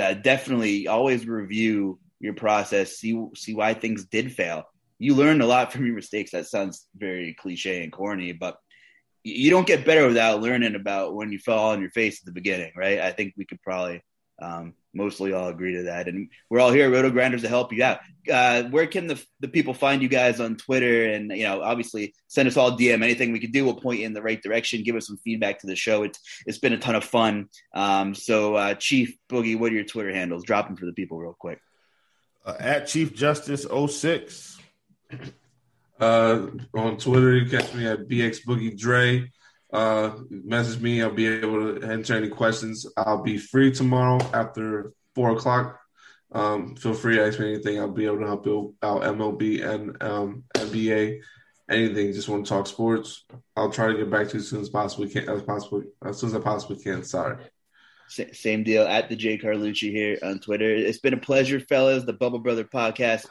Speaker 1: uh, definitely always review your process, see see why things did fail. You learn a lot from your mistakes. That sounds very cliche and corny, but you don't get better without learning about when you fell on your face at the beginning, right? I think we could probably um, mostly all agree to that. And we're all here, at RotoGrinders, to help you out. Uh, where can the, the people find you guys on Twitter? And, you know, obviously send us all DM. Anything we can do, we'll point you in the right direction. Give us some feedback to the show. It's It's been a ton of fun. Um, so, uh, Chief Boogie, what are your Twitter handles? Drop them for the people real quick.
Speaker 2: Uh, at Chief Justice 06.
Speaker 3: Uh, on Twitter, you catch me at BX Boogie Dre uh, message me. I'll be able to answer any questions. I'll be free tomorrow after four o'clock. Um, feel free to ask me anything. I'll be able to help you out MLB and um, NBA. Anything. Just want to talk sports. I'll try to get back to you as soon as possible. Can as possible as soon as I possibly can. Sorry.
Speaker 1: Same deal at the J Carlucci here on Twitter. It's been a pleasure, fellas. The Bubble Brother podcast,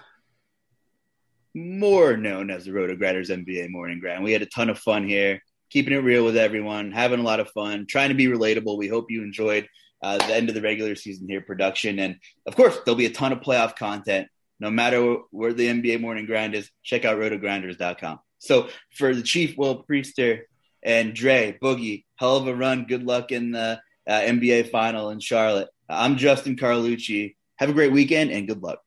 Speaker 1: more known as the RotoGrinders NBA Morning Grind. We had a ton of fun here keeping it real with everyone, having a lot of fun, trying to be relatable. We hope you enjoyed uh, the end of the regular season here production. And of course, there'll be a ton of playoff content. No matter where the NBA morning grind is, check out rotogrinders.com. So for the Chief, Will Priester, and Dre, Boogie, hell of a run. Good luck in the uh, NBA final in Charlotte. I'm Justin Carlucci. Have a great weekend and good luck.